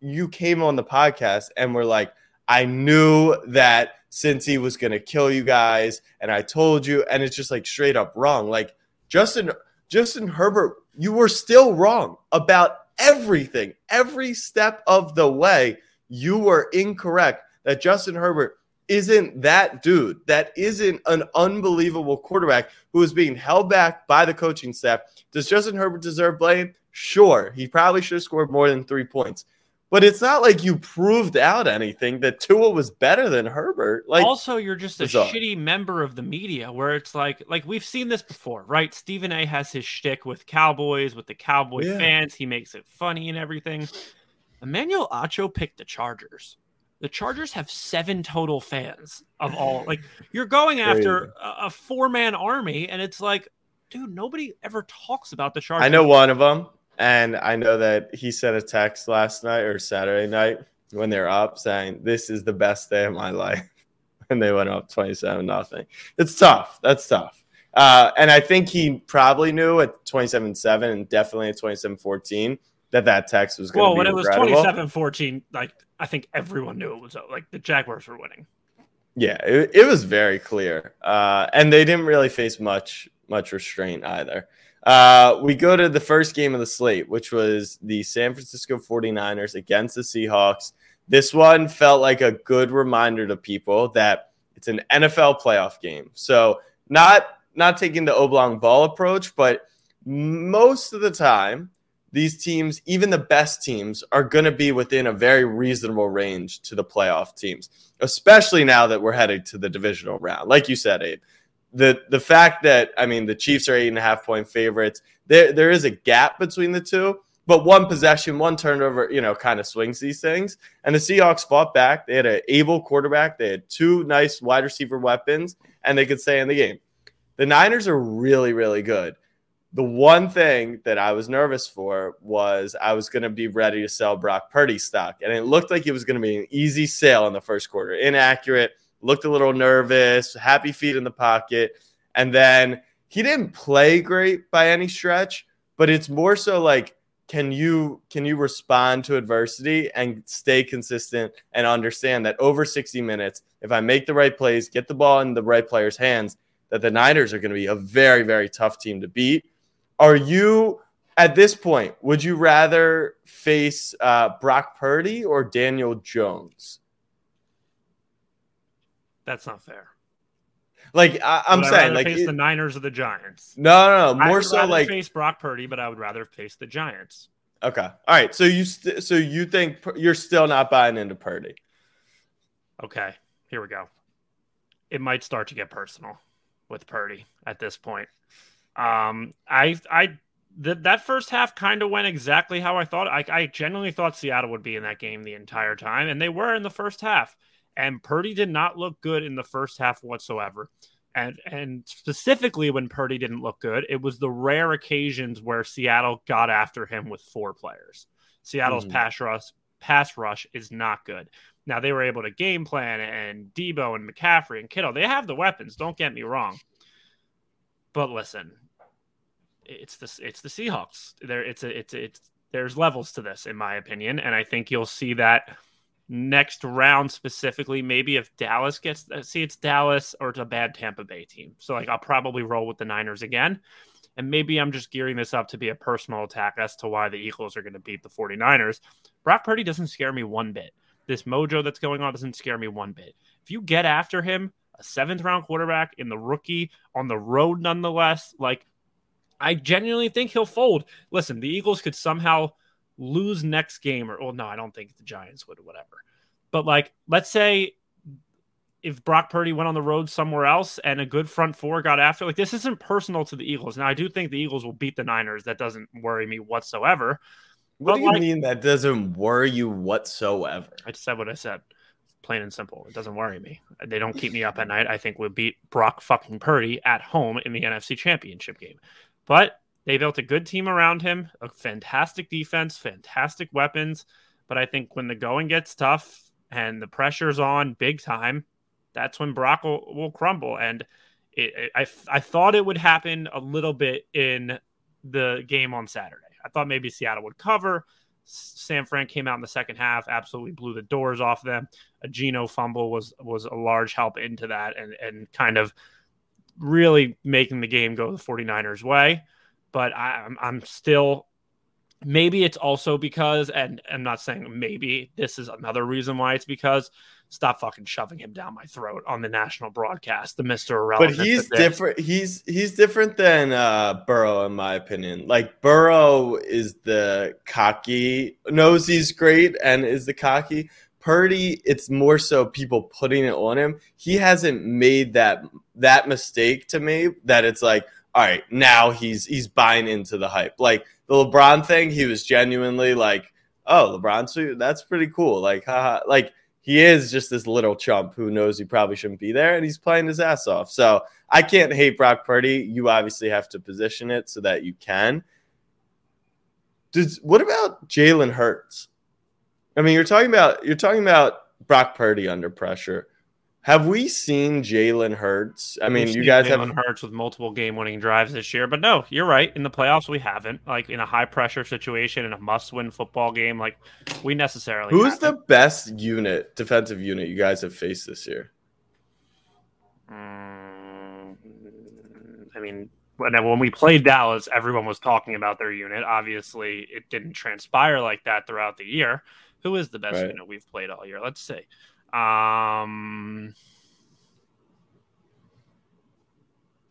Speaker 2: you came on the podcast and were like i knew that since he was going to kill you guys and i told you and it's just like straight up wrong like justin justin herbert you were still wrong about everything every step of the way you were incorrect that Justin Herbert isn't that dude. That isn't an unbelievable quarterback who is being held back by the coaching staff. Does Justin Herbert deserve blame? Sure. He probably should have scored more than three points. But it's not like you proved out anything that Tua was better than Herbert. Like
Speaker 1: also, you're just a bizarre. shitty member of the media where it's like, like we've seen this before, right? Stephen A. has his shtick with Cowboys, with the Cowboy yeah. fans. He makes it funny and everything. Emmanuel Acho picked the Chargers. The Chargers have seven total fans of all. [laughs] Like you're going after a, a four man army, and it's like, dude, nobody ever talks about the Chargers.
Speaker 2: I know one of them. And I know that he sent a text last night or Saturday night when they're up saying, This is the best day of my life. [laughs] and they went up 27 nothing. It's tough. That's tough. Uh, and I think he probably knew at 27 7 and definitely at 27 14 that that text was going to well,
Speaker 1: when it was 27 14, like I think everyone knew it was like the Jaguars were winning.
Speaker 2: Yeah, it, it was very clear. Uh, and they didn't really face much much restraint either. Uh, we go to the first game of the slate, which was the San Francisco 49ers against the Seahawks. This one felt like a good reminder to people that it's an NFL playoff game. So not not taking the oblong ball approach, but most of the time, these teams, even the best teams, are going to be within a very reasonable range to the playoff teams, especially now that we're headed to the divisional round. Like you said, Abe, the the fact that I mean the Chiefs are eight and a half point favorites. There there is a gap between the two, but one possession, one turnover, you know, kind of swings these things. And the Seahawks fought back. They had an able quarterback. They had two nice wide receiver weapons, and they could stay in the game. The Niners are really really good. The one thing that I was nervous for was I was going to be ready to sell Brock Purdy stock, and it looked like it was going to be an easy sale in the first quarter. Inaccurate looked a little nervous, happy feet in the pocket. And then he didn't play great by any stretch, but it's more so like, can you can you respond to adversity and stay consistent and understand that over 60 minutes, if I make the right plays, get the ball in the right player's hands, that the Niners are going to be a very, very tough team to beat. Are you at this point, would you rather face uh, Brock Purdy or Daniel Jones?
Speaker 1: That's not fair.
Speaker 2: Like I, am saying, like
Speaker 1: face it, the Niners or the Giants.
Speaker 2: No, no, no. More so like
Speaker 1: face Brock Purdy, but I would rather face the Giants.
Speaker 2: Okay. All right. So you st- so you think you're still not buying into Purdy?
Speaker 1: Okay. Here we go. It might start to get personal with Purdy at this point. Um, I I that that first half kind of went exactly how I thought. I, I genuinely thought Seattle would be in that game the entire time, and they were in the first half. And Purdy did not look good in the first half whatsoever. And and specifically when Purdy didn't look good, it was the rare occasions where Seattle got after him with four players. Seattle's mm. pass rush pass rush is not good. Now they were able to game plan and Deebo and McCaffrey and Kittle. They have the weapons, don't get me wrong. But listen, it's the it's the Seahawks. There it's a it's a, it's there's levels to this in my opinion, and I think you'll see that next round specifically. Maybe if Dallas gets, uh, see, it's Dallas or it's a bad Tampa Bay team. So like I'll probably roll with the Niners again. And maybe I'm just gearing this up to be a personal attack as to why the Eagles are going to beat the 49ers. Brock Purdy doesn't scare me one bit. This mojo that's going on doesn't scare me one bit. If you get after him, a seventh round quarterback in the rookie on the road, nonetheless, like I genuinely think he'll fold. Listen, the Eagles could somehow lose next game, or well, no, I don't think the Giants would, whatever. But like, let's say if Brock Purdy went on the road somewhere else and a good front four got after, like this isn't personal to the Eagles. Now I do think the Eagles will beat the Niners. That doesn't worry me whatsoever.
Speaker 2: What but do you like, mean that doesn't worry you whatsoever?
Speaker 1: I just said what I said. Plain and simple. It doesn't worry me. They don't keep me up at night. I think we'll beat Brock fucking Purdy at home in the NFC Championship game. But they built a good team around him, a fantastic defense, fantastic weapons. But I think when the going gets tough and the pressure's on big time, that's when Brock will, will crumble. And it, it, I, I thought it would happen a little bit in the game on Saturday. I thought maybe Seattle would cover. San Fran came out in the second half, absolutely blew the doors off them. A Geno fumble was was a large help into that and and kind of really making the game go the 49ers way but I, am I'm still maybe it's also because, and I'm not saying maybe this is another reason why it's because stop fucking shoving him down my throat on the national broadcast, the Mister Irrelevant.
Speaker 2: But he's different. He's he's different than uh, Burrow, in my opinion. Like Burrow is the cocky, knows he's great, and is the cocky. Purdy, it's more so people putting it on him. He hasn't made that that mistake to me that it's like, all right, now he's he's buying into the hype. Like the LeBron thing, he was genuinely like, oh, LeBron, that's pretty cool. Like, haha, like he is just this little chump who knows he probably shouldn't be there and he's playing his ass off. So I can't hate Brock Purdy. You obviously have to position it so that you can. Does what about Jalen Hurts? I mean, you're talking about you're talking about Brock Purdy under pressure. Have we seen Jalen Hurts? I mean, We've you guys Jalen
Speaker 1: have Hurts with multiple game-winning drives this year, but no, you're right. In the playoffs, we haven't. Like in a high-pressure situation in a must-win football game, like we necessarily.
Speaker 2: Who's haven't. the best unit, defensive unit, you guys have faced this year?
Speaker 1: Mm, I mean, when we played Dallas, everyone was talking about their unit. Obviously, it didn't transpire like that throughout the year. Who is the best right. unit we've played all year? Let's see. Um,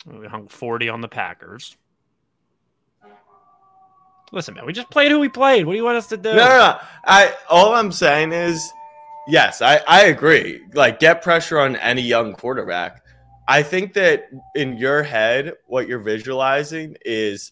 Speaker 1: we hung 40 on the Packers. Listen, man, we just played who we played. What do you want us to do?
Speaker 2: No, no, no. I all I'm saying is, yes, I I agree. Like, get pressure on any young quarterback. I think that in your head, what you're visualizing is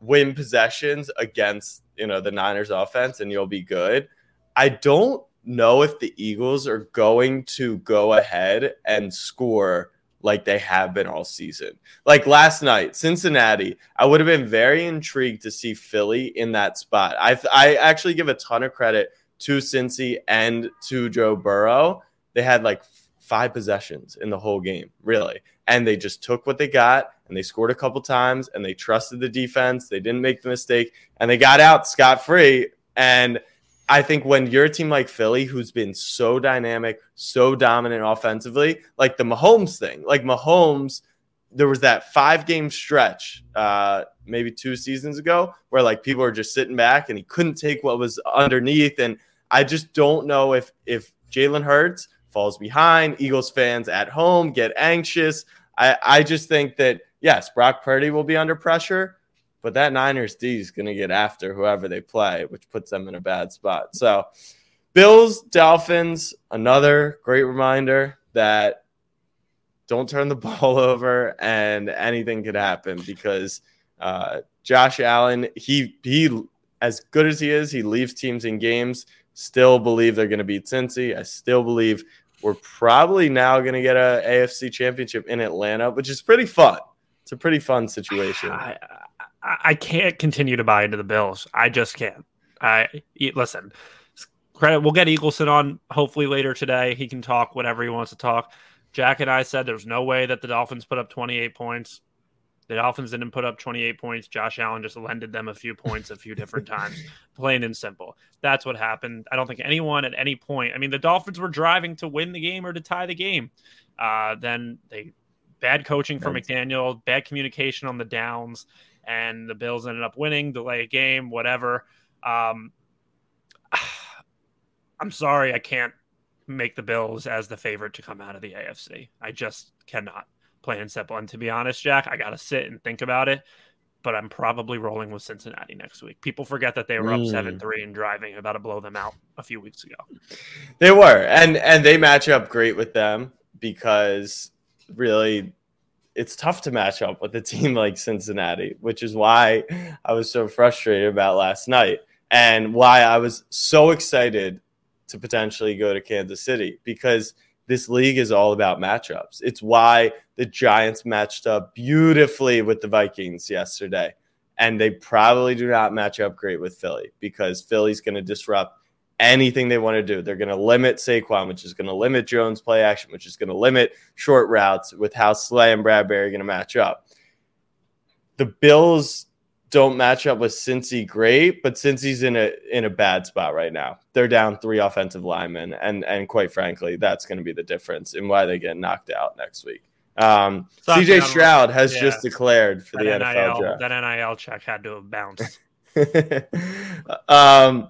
Speaker 2: win possessions against you know the Niners offense, and you'll be good. I don't know if the Eagles are going to go ahead and score like they have been all season. Like last night, Cincinnati, I would have been very intrigued to see Philly in that spot. I I actually give a ton of credit to Cincy and to Joe Burrow. They had like five possessions in the whole game, really. And they just took what they got and they scored a couple times and they trusted the defense. They didn't make the mistake and they got out scot free. And I think when you're a team like Philly, who's been so dynamic, so dominant offensively, like the Mahomes thing, like Mahomes, there was that five game stretch, uh, maybe two seasons ago, where like people are just sitting back and he couldn't take what was underneath. And I just don't know if if Jalen Hurts falls behind, Eagles fans at home get anxious. I, I just think that yes, Brock Purdy will be under pressure, but that Niners D is going to get after whoever they play, which puts them in a bad spot. So, Bills, Dolphins, another great reminder that don't turn the [laughs] ball over and anything could happen because uh, Josh Allen, he he as good as he is, he leaves teams in games. Still believe they're going to beat Cincy. I still believe we're probably now going to get a AFC Championship in Atlanta, which is pretty fun. It's a pretty fun situation. I,
Speaker 1: I can't continue to buy into the Bills. I just can't. I listen. Credit. We'll get Eagleson on hopefully later today. He can talk whatever he wants to talk. Jack and I said there's no way that the Dolphins put up 28 points. The Dolphins didn't put up 28 points. Josh Allen just lended them a few points a few different times, [laughs] plain and simple. That's what happened. I don't think anyone at any point, I mean, the Dolphins were driving to win the game or to tie the game. Uh, then they, bad coaching for McDaniel, bad communication on the downs and the Bills ended up winning, delay a game, whatever. Um, [sighs] I'm sorry, I can't make the Bills as the favorite to come out of the AFC. I just cannot, plain and simple. And to be honest, Jack, I got to sit and think about it. But I'm probably rolling with Cincinnati next week. People forget that they were up hmm. seven three and driving, about to blow them out a few weeks ago.
Speaker 2: They were, and and they match up great with them because really it's tough to match up with a team [laughs] like Cincinnati, which is why I was so frustrated about last night and why I was so excited to potentially go to Kansas City because this league is all about matchups. It's why the Giants matched up beautifully with the Vikings yesterday. And they probably do not match up great with Philly because Philly's going to disrupt anything they want to do. They're going to limit Saquon, which is going to limit Jones' play action, which is going to limit short routes with how Slay and Bradberry are going to match up. The Bills don't match up with Cincy great, but Cincy's in a in a bad spot right now. They're down three offensive linemen, and and quite frankly, that's going to be the difference in why they get knocked out next week. Um, CJ Stroud has yeah. just declared for that the NFL
Speaker 1: NIL,
Speaker 2: draft.
Speaker 1: That NIL check had to have bounced. [laughs]
Speaker 2: um,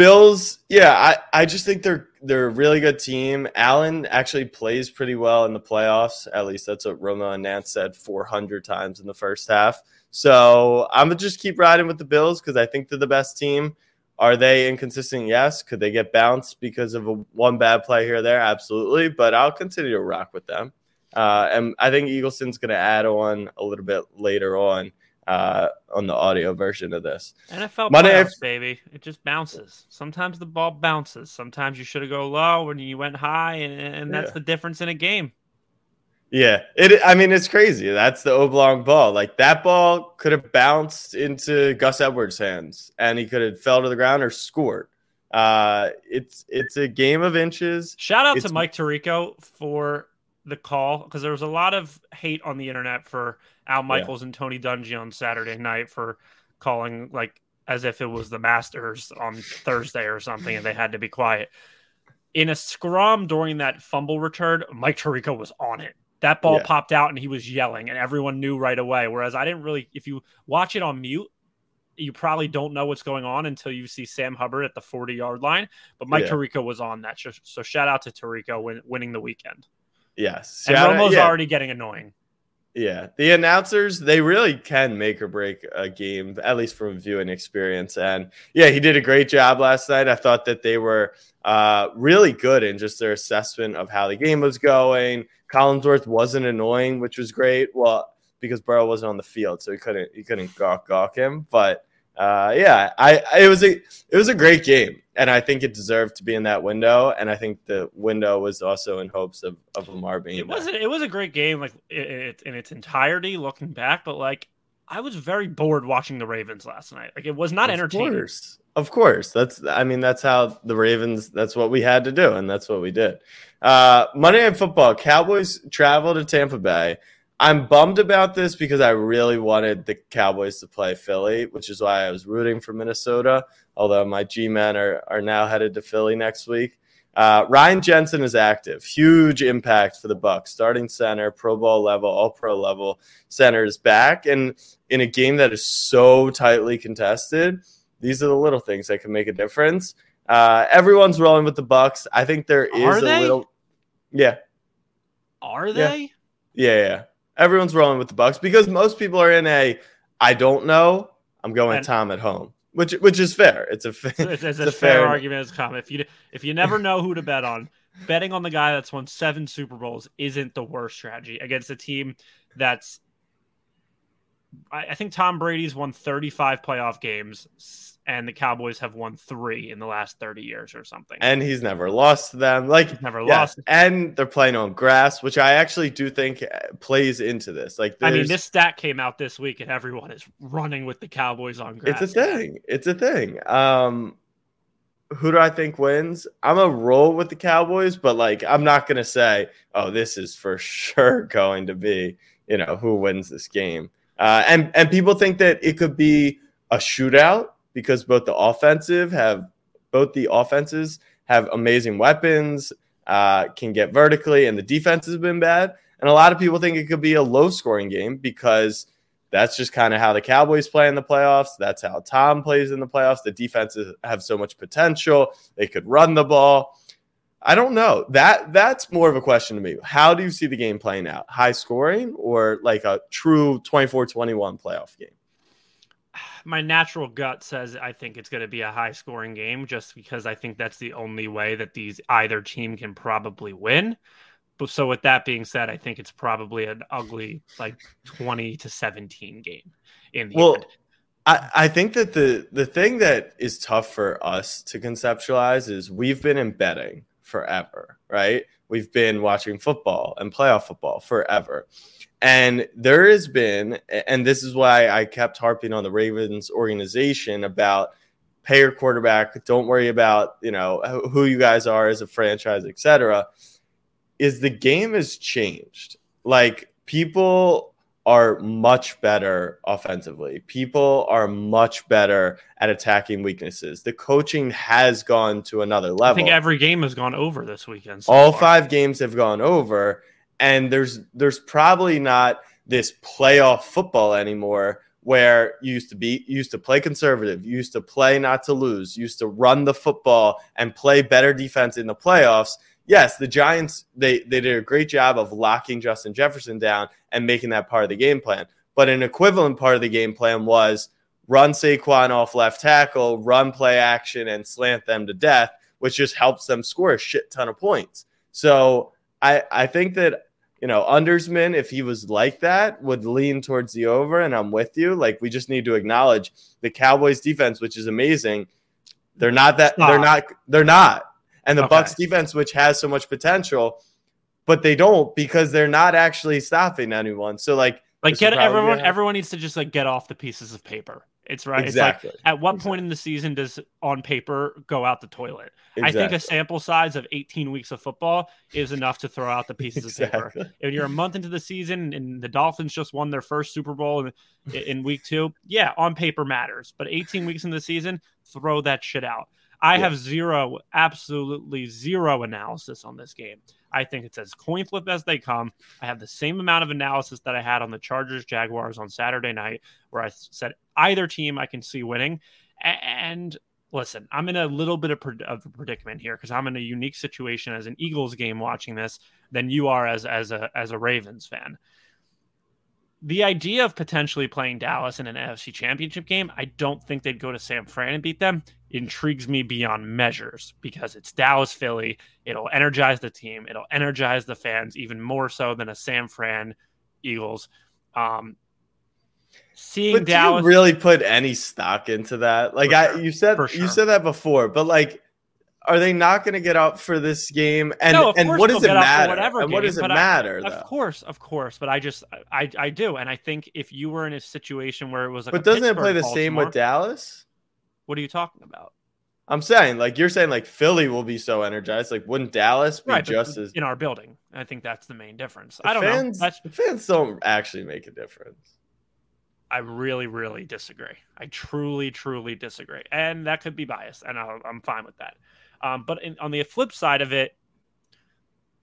Speaker 2: Bills, yeah, I, I just think they're they're a really good team. Allen actually plays pretty well in the playoffs. At least that's what Romo and Nance said 400 times in the first half. So I'm gonna just keep riding with the Bills because I think they're the best team. Are they inconsistent? Yes. Could they get bounced because of a, one bad play here or there? Absolutely. But I'll continue to rock with them. Uh, and I think Eagleson's going to add on a little bit later on uh, on the audio version of this.
Speaker 1: NFL Monday, playoffs, baby. It just bounces. Sometimes the ball bounces. Sometimes you should have go low when you went high, and, and that's yeah. the difference in a game.
Speaker 2: Yeah, it. I mean, it's crazy. That's the oblong ball. Like that ball could have bounced into Gus Edwards' hands, and he could have fell to the ground or scored. Uh, it's it's a game of inches.
Speaker 1: Shout out
Speaker 2: it's,
Speaker 1: to Mike Tirico for the call because there was a lot of hate on the internet for Al Michaels yeah. and Tony Dungy on Saturday night for calling like as if it was the Masters on Thursday or something, and they had to be quiet. In a scrum during that fumble return, Mike Tirico was on it that ball yeah. popped out and he was yelling and everyone knew right away whereas i didn't really if you watch it on mute you probably don't know what's going on until you see sam hubbard at the 40 yard line but mike yeah. tirico was on that so shout out to tirico win, winning the weekend
Speaker 2: yes
Speaker 1: and romo's yeah. already getting annoying
Speaker 2: yeah, the announcers they really can make or break a game, at least from viewing experience. And yeah, he did a great job last night. I thought that they were uh, really good in just their assessment of how the game was going. Collinsworth wasn't annoying, which was great. Well, because Burrow wasn't on the field, so he couldn't he couldn't gawk gawk him. But uh, yeah, I, I, it was a it was a great game, and I think it deserved to be in that window. And I think the window was also in hopes of of Lamar being.
Speaker 1: It was it was a great game, like it, in its entirety, looking back. But like, I was very bored watching the Ravens last night. Like, it was not of entertaining.
Speaker 2: Course. Of course, that's. I mean, that's how the Ravens. That's what we had to do, and that's what we did. Uh, Monday Night Football. Cowboys travel to Tampa Bay. I'm bummed about this because I really wanted the Cowboys to play Philly, which is why I was rooting for Minnesota. Although my G men are, are now headed to Philly next week. Uh, Ryan Jensen is active. Huge impact for the Bucs. Starting center, Pro Bowl level, All Pro level center is back, and in a game that is so tightly contested, these are the little things that can make a difference. Uh, everyone's rolling with the Bucs. I think there is are a they? little. Yeah.
Speaker 1: Are they?
Speaker 2: Yeah. yeah, yeah everyone's rolling with the Bucs because most people are in a I don't know. I'm going and, Tom at home, which which is fair. It's a, fa-
Speaker 1: it's, it's, it's a fair, fair argument as comment. If you if you never know who to bet on, betting on the guy that's won seven Super Bowls isn't the worst strategy against a team that's. I, I think Tom Brady's won 35 playoff games and the Cowboys have won three in the last 30 years or something.
Speaker 2: And he's never lost to them. Like he's
Speaker 1: never yeah, lost.
Speaker 2: And they're playing on grass, which I actually do think uh, plays into this. Like
Speaker 1: I mean, this stat came out this week and everyone is running with the Cowboys on grass.
Speaker 2: It's a thing. It's a thing. Um who do I think wins? I'm a roll with the Cowboys, but like I'm not gonna say, oh, this is for sure [laughs] going to be, you know, who wins this game. Uh, and and people think that it could be a shootout because both the offensive have both the offenses have amazing weapons, uh, can get vertically, and the defense has been bad. And a lot of people think it could be a low scoring game because that's just kind of how the Cowboys play in the playoffs. That's how Tom plays in the playoffs. The defenses have so much potential. They could run the ball. I don't know. That that's more of a question to me. How do you see the game playing out? High scoring or like a true 24-21 playoff game?
Speaker 1: My natural gut says I think it's going to be a high scoring game just because I think that's the only way that these either team can probably win. But so with that being said, I think it's probably an ugly like 20 to 17 game in the well, end.
Speaker 2: I, I think that the the thing that is tough for us to conceptualize is we've been in betting forever, right? We've been watching football and playoff football forever. And there has been, and this is why I kept harping on the Ravens organization about pay your quarterback, don't worry about, you know, who you guys are as a franchise, etc. Is the game has changed. Like people are much better offensively. People are much better at attacking weaknesses. The coaching has gone to another level. I
Speaker 1: think every game has gone over this weekend.
Speaker 2: So All far. five games have gone over and there's there's probably not this playoff football anymore where you used to be used to play conservative, used to play not to lose, used to run the football and play better defense in the playoffs. Yes, the Giants they they did a great job of locking Justin Jefferson down and making that part of the game plan. But an equivalent part of the game plan was run Saquon off left tackle, run play action, and slant them to death, which just helps them score a shit ton of points. So I I think that you know Undersman, if he was like that, would lean towards the over, and I'm with you. Like we just need to acknowledge the Cowboys defense, which is amazing. They're not that. Stop. They're not. They're not. And the okay. Bucs defense, which has so much potential, but they don't because they're not actually stopping anyone. So like
Speaker 1: like get everyone everyone needs to just like get off the pieces of paper. It's right. Exactly. It's like, at what exactly. point in the season does on paper go out the toilet? Exactly. I think a sample size of 18 weeks of football is enough to throw out the pieces exactly. of paper. If you're a month into the season and the Dolphins just won their first Super Bowl in, in week two, yeah, on paper matters. But 18 weeks in the season, throw that shit out. I yeah. have zero, absolutely zero analysis on this game. I think it's as coin flip as they come. I have the same amount of analysis that I had on the Chargers Jaguars on Saturday night, where I said either team I can see winning. And listen, I'm in a little bit of, of a predicament here because I'm in a unique situation as an Eagles game watching this than you are as as a as a Ravens fan the idea of potentially playing Dallas in an NFC championship game, I don't think they'd go to San Fran and beat them, intrigues me beyond measures because it's Dallas Philly. It'll energize the team, it'll energize the fans even more so than a San Fran Eagles. Um, seeing
Speaker 2: but
Speaker 1: Dallas
Speaker 2: really put any stock into that. Like I you said sure. you said that before, but like are they not going to get up for this game? And
Speaker 1: no,
Speaker 2: and what does it matter?
Speaker 1: Whatever
Speaker 2: and
Speaker 1: game,
Speaker 2: what does it matter?
Speaker 1: I, of course, of course. But I just I I do, and I think if you were in a situation where it was like,
Speaker 2: but doesn't it play the same with Dallas?
Speaker 1: What are you talking about?
Speaker 2: I'm saying, like you're saying, like Philly will be so energized. Like, wouldn't Dallas be right, just as
Speaker 1: in our building? I think that's the main difference.
Speaker 2: The
Speaker 1: I don't
Speaker 2: fans,
Speaker 1: know. That's...
Speaker 2: The fans don't actually make a difference.
Speaker 1: I really, really disagree. I truly, truly disagree, and that could be biased, and i am fine with that. Um, but in, on the flip side of it,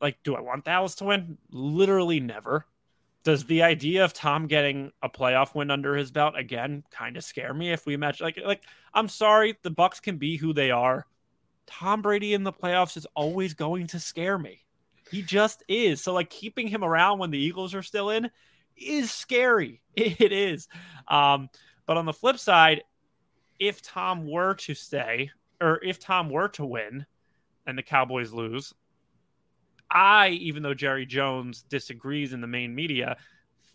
Speaker 1: like, do I want Dallas to win? Literally never. Does the idea of Tom getting a playoff win under his belt again kind of scare me? If we imagine, like, like I'm sorry, the Bucs can be who they are. Tom Brady in the playoffs is always going to scare me. He just is. So, like, keeping him around when the Eagles are still in is scary. [laughs] It is. Um, but on the flip side, if Tom were to stay, or if Tom were to win and the Cowboys lose, I, even though Jerry Jones disagrees in the main media,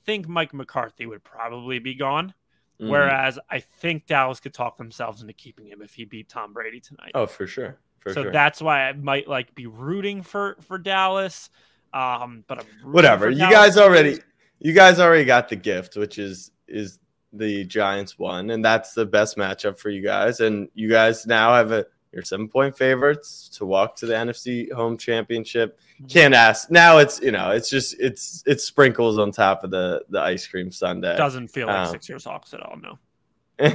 Speaker 1: think Mike McCarthy would probably be gone. Mm. Whereas I think Dallas could talk themselves into keeping him if he beat Tom Brady tonight.
Speaker 2: Oh, for sure. For
Speaker 1: so
Speaker 2: sure.
Speaker 1: that's why I might like be rooting for for Dallas. Um, but
Speaker 2: whatever. You guys already you guys already got the gift, which is is the Giants won, and that's the best matchup for you guys. And you guys now have a your seven point favorites to walk to the NFC home championship. Mm-hmm. Can't ask. Now it's you know it's just it's it's sprinkles on top of the the ice cream sundae.
Speaker 1: Doesn't feel like um, six years Hawks at all. No. [laughs]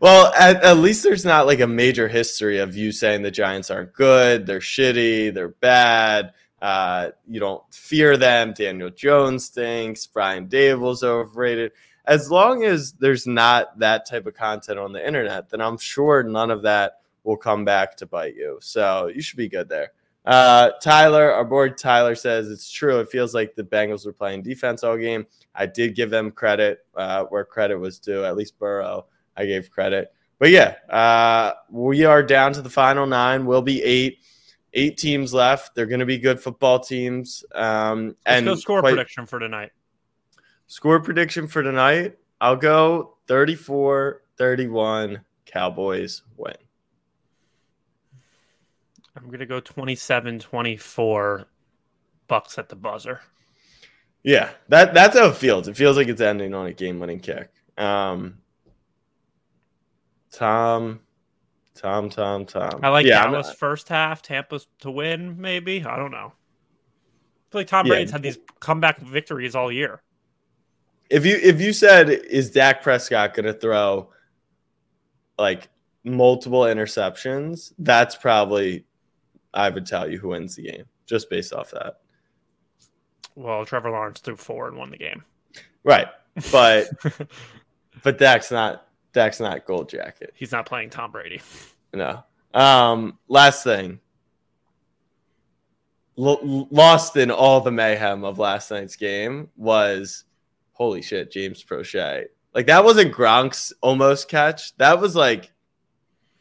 Speaker 2: well, at, at least there's not like a major history of you saying the Giants aren't good, they're shitty, they're bad uh, you don't fear them. Daniel Jones thinks Brian Daboll's overrated. As long as there's not that type of content on the internet, then I'm sure none of that will come back to bite you. So you should be good there. Uh, Tyler, our board Tyler says it's true. It feels like the Bengals were playing defense all game. I did give them credit uh, where credit was due. At least Burrow, I gave credit. But yeah, uh, we are down to the final nine. We'll be eight eight teams left. They're going to be good football teams. Um, and
Speaker 1: Let's go score quite, prediction for tonight.
Speaker 2: Score prediction for tonight. I'll go 34 31. Cowboys win.
Speaker 1: I'm going to go 27 24. Bucs at the buzzer.
Speaker 2: Yeah, that that's how it feels. It feels like it's ending on a game winning kick. Um, Tom, Tom, Tom, Tom.
Speaker 1: I like yeah, Dallas first half, Tampa to win, maybe. I don't know. I feel like Tom Brady's had these comeback victories all year.
Speaker 2: If you if you said is Dak Prescott going to throw like multiple interceptions, that's probably I would tell you who wins the game just based off that.
Speaker 1: Well, Trevor Lawrence threw four and won the game.
Speaker 2: Right, but [laughs] but Dak's not Dak's not gold jacket.
Speaker 1: He's not playing Tom Brady. [laughs]
Speaker 2: No. Um, last thing. L- lost in all the mayhem of last night's game was holy shit, James Proche. Like that wasn't Gronk's almost catch. That was like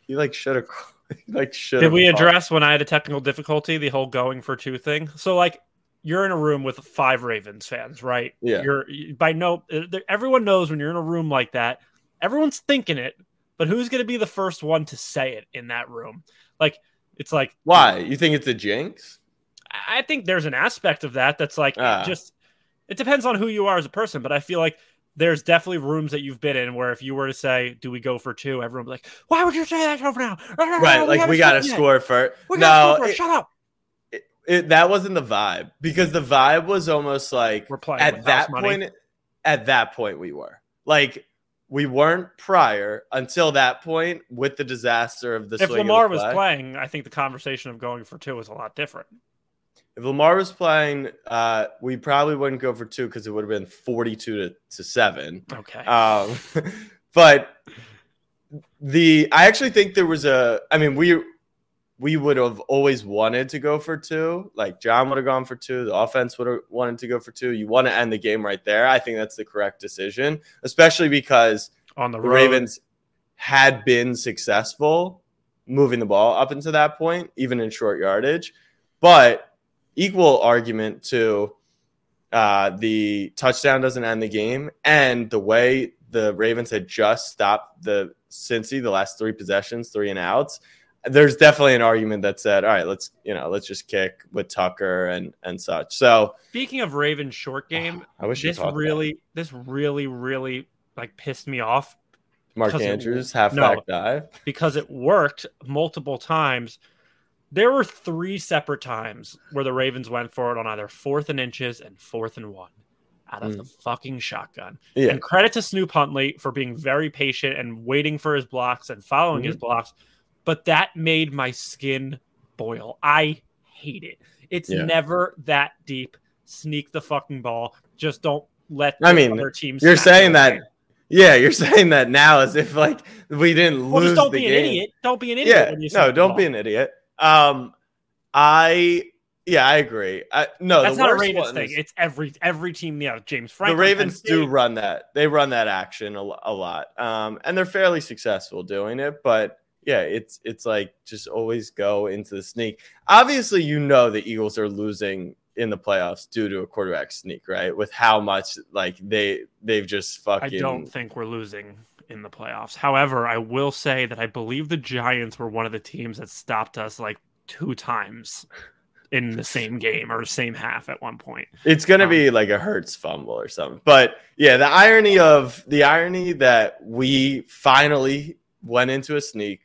Speaker 2: he like should have [laughs] like should.
Speaker 1: Did we address when I had a technical difficulty the whole going for two thing? So like you're in a room with five Ravens fans, right?
Speaker 2: Yeah.
Speaker 1: You're by no everyone knows when you're in a room like that, everyone's thinking it, but who's going to be the first one to say it in that room? Like it's like
Speaker 2: why you think it's a jinx?
Speaker 1: I think there's an aspect of that that's like
Speaker 2: Ah.
Speaker 1: just it depends on who you are as a person, but I feel like there's definitely rooms that you've been in where if you were to say, "Do we go for two? everyone would be like, "Why would you say that over now?" [laughs]
Speaker 2: Right, like we got to score first.
Speaker 1: We
Speaker 2: No,
Speaker 1: gotta
Speaker 2: it-
Speaker 1: Shut up.
Speaker 2: it, that wasn't the vibe because the vibe was almost like
Speaker 1: We're playing
Speaker 2: at that
Speaker 1: house money.
Speaker 2: point at that point we were like we weren't prior until that point with the disaster of the
Speaker 1: If
Speaker 2: swing of the
Speaker 1: Lamar was playing, I think the conversation of going for two was a lot different.
Speaker 2: if lamar was playing uh we probably wouldn't go for two because it would have been 42 to, to 7
Speaker 1: Okay.
Speaker 2: um [laughs] but the i actually think there was a i mean we we would have always wanted to go for two. Like john would have gone for two. The offense would have wanted to go for two. You want to end the game right there. I think that's the correct decision especially because
Speaker 1: On the
Speaker 2: the ravens had been successful moving the ball up until that point even in short yardage. But equal argument to uh, the touchdown doesn't end the game, and the way the Ravens had just stopped the Cincy the last three possessions, three and outs. There's definitely an argument that said, "All right, let's you know, let's just kick with Tucker and and such." So
Speaker 1: Speaking of Ravens short game,
Speaker 2: I wish
Speaker 1: this really, this really, really like pissed me off
Speaker 2: Mark
Speaker 1: 'cause it-
Speaker 2: Andrews halfback
Speaker 1: no.
Speaker 2: dive.
Speaker 1: because it worked multiple times. There were three separate times where the Ravens went for it on either fourth and inches and fourth and one out of
Speaker 2: Mm.
Speaker 1: the fucking shotgun.
Speaker 2: Yeah,
Speaker 1: And credit to Snoop Huntley for being very patient and waiting for his blocks and following
Speaker 2: Mm-hmm.
Speaker 1: his blocks. But that made my skin boil. I hate it. It's
Speaker 2: Yeah.
Speaker 1: never that deep. Sneak the fucking ball. Just don't let
Speaker 2: I mean,
Speaker 1: other teams.
Speaker 2: you're saying that. Yeah, you're [laughs] saying that now as if like we didn't
Speaker 1: Well,
Speaker 2: lose
Speaker 1: just don't
Speaker 2: the
Speaker 1: be
Speaker 2: game.
Speaker 1: an idiot. Don't be an idiot.
Speaker 2: yeah no don't be an idiot um i yeah i agree I, no
Speaker 1: That's not a Ravens
Speaker 2: ones-
Speaker 1: thing. It's every every team. Yeah, James
Speaker 2: the ravens do run that they run that action a, a lot um and they're fairly successful doing it but yeah it's it's like just always go into the sneak obviously you know the eagles are losing in the playoffs due to a quarterback sneak right with how much like they they've just fucking.
Speaker 1: I don't think we're losing in the playoffs. However, I will say that I believe the Giants were one of the teams that stopped us like two times in the same game or same half at one point.
Speaker 2: It's gonna
Speaker 1: Um,
Speaker 2: be like a Hurts fumble or something. But yeah, the irony of the irony that we finally went into a sneak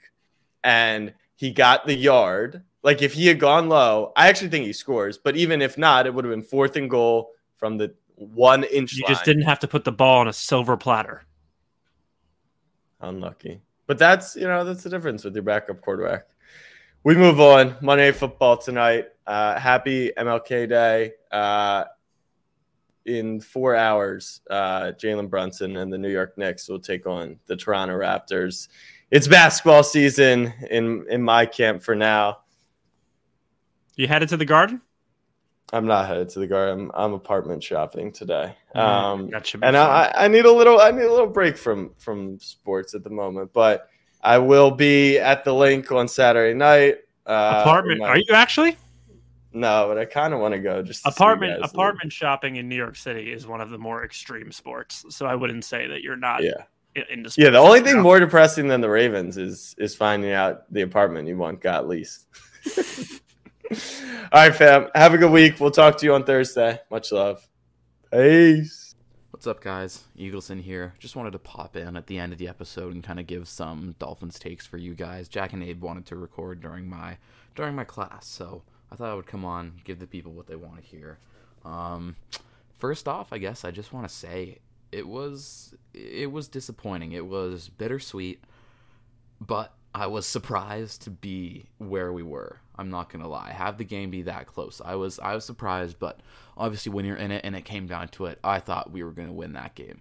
Speaker 2: and he got the yard. Like if he had gone low, I actually think he scores. But even if not, it would have been fourth and goal from the one inch
Speaker 1: You
Speaker 2: line.
Speaker 1: just didn't have to put the ball on a silver platter.
Speaker 2: Unlucky. But that's you know that's the difference with your backup quarterback. We move on. Monday Night Football tonight. Uh, happy MLK Day. Uh, in four hours, uh, Jalen Brunson and the New York Knicks will take on the Toronto Raptors. It's basketball season in in my camp for now.
Speaker 1: You headed to the Garden?
Speaker 2: I'm not headed to the garden. I'm, I'm apartment shopping today.
Speaker 1: Mm,
Speaker 2: Um,
Speaker 1: be
Speaker 2: and. I, I need a little I need a little break from from sports at the moment, but I will be at the Linc on Saturday night. Uh,
Speaker 1: apartment.
Speaker 2: my-
Speaker 1: Are you actually?
Speaker 2: No, but I kind of want to go just to
Speaker 1: Apartment apartment shopping in New York City is one of the more extreme sports. So I wouldn't say that you're not
Speaker 2: Yeah,
Speaker 1: i- into
Speaker 2: yeah. The only thing more depressing than the Ravens is is finding out the apartment you want got leased. [laughs] All right, fam. Have a good week. We'll talk to you on Thursday. Much love. Peace.
Speaker 3: What's up, guys? Eagleson here. Just wanted to pop in at the end of the episode and kind of give some Dolphins takes for you guys. Jack and Abe wanted to record during my during my class, so I thought I would come on, give the people what they want to hear. Um, first off, I guess I just want to say it was it was disappointing. It was bittersweet, but I was surprised to be where we were. I'm not gonna lie. Have the game be that close. I was I was surprised, but obviously when you're in it and it came down to it, I thought we were gonna win that game.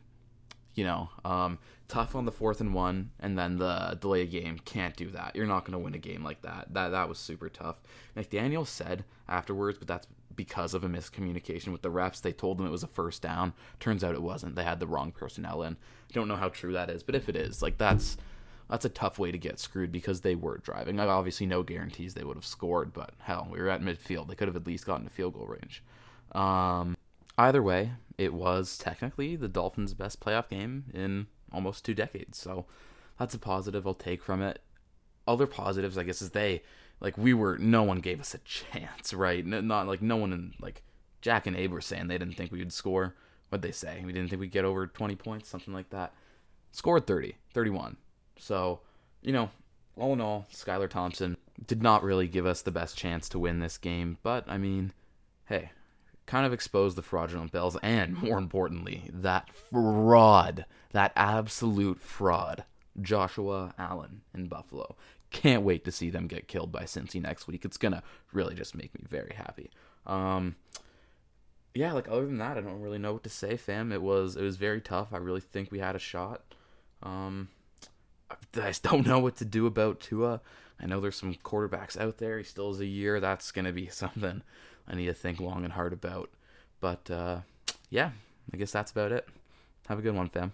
Speaker 3: You know, um, tough on the fourth and one, and then the delay game can't do that. You're not gonna win a game like that. That that was super tough. McDaniel said afterwards, but that's because of a miscommunication with the refs. They told them it was a first down. Turns out it wasn't. They had the wrong personnel in. Don't know how true that is, but if it is, like that's that's a tough way to get screwed because they were driving. Obviously, no guarantees they would have scored, but hell, we were at midfield. They could have at least gotten to field goal range. Um, either way, it was technically the Dolphins' best playoff game in almost two decades. So that's a positive I'll take from it. Other positives, I guess, is they like we were. No one gave us a chance, right? Not like no one in like Jack and Abe were saying they didn't think we would score. What'd they say? We didn't think we'd get over 20 points, something like that. Scored 30, 31 so, you know, all in all, Skylar Thompson did not really give us the best chance to win this game, but I mean, hey, kind of exposed the fraudulent bells and [laughs] more importantly, that fraud, that absolute fraud, Joshua Allen in Buffalo. Can't wait to see them get killed by Cincy next week. It's gonna really just make me very happy. Um, yeah, like other than that, I don't really know what to say, fam. It was it was very tough. I really think we had a shot. Um, I don't know what to do about Tua. I know there's some quarterbacks out there. He still has a year. That's to be [laughs] something I need to think long and hard about. But uh, yeah, I guess that's about it. Have a good one, fam.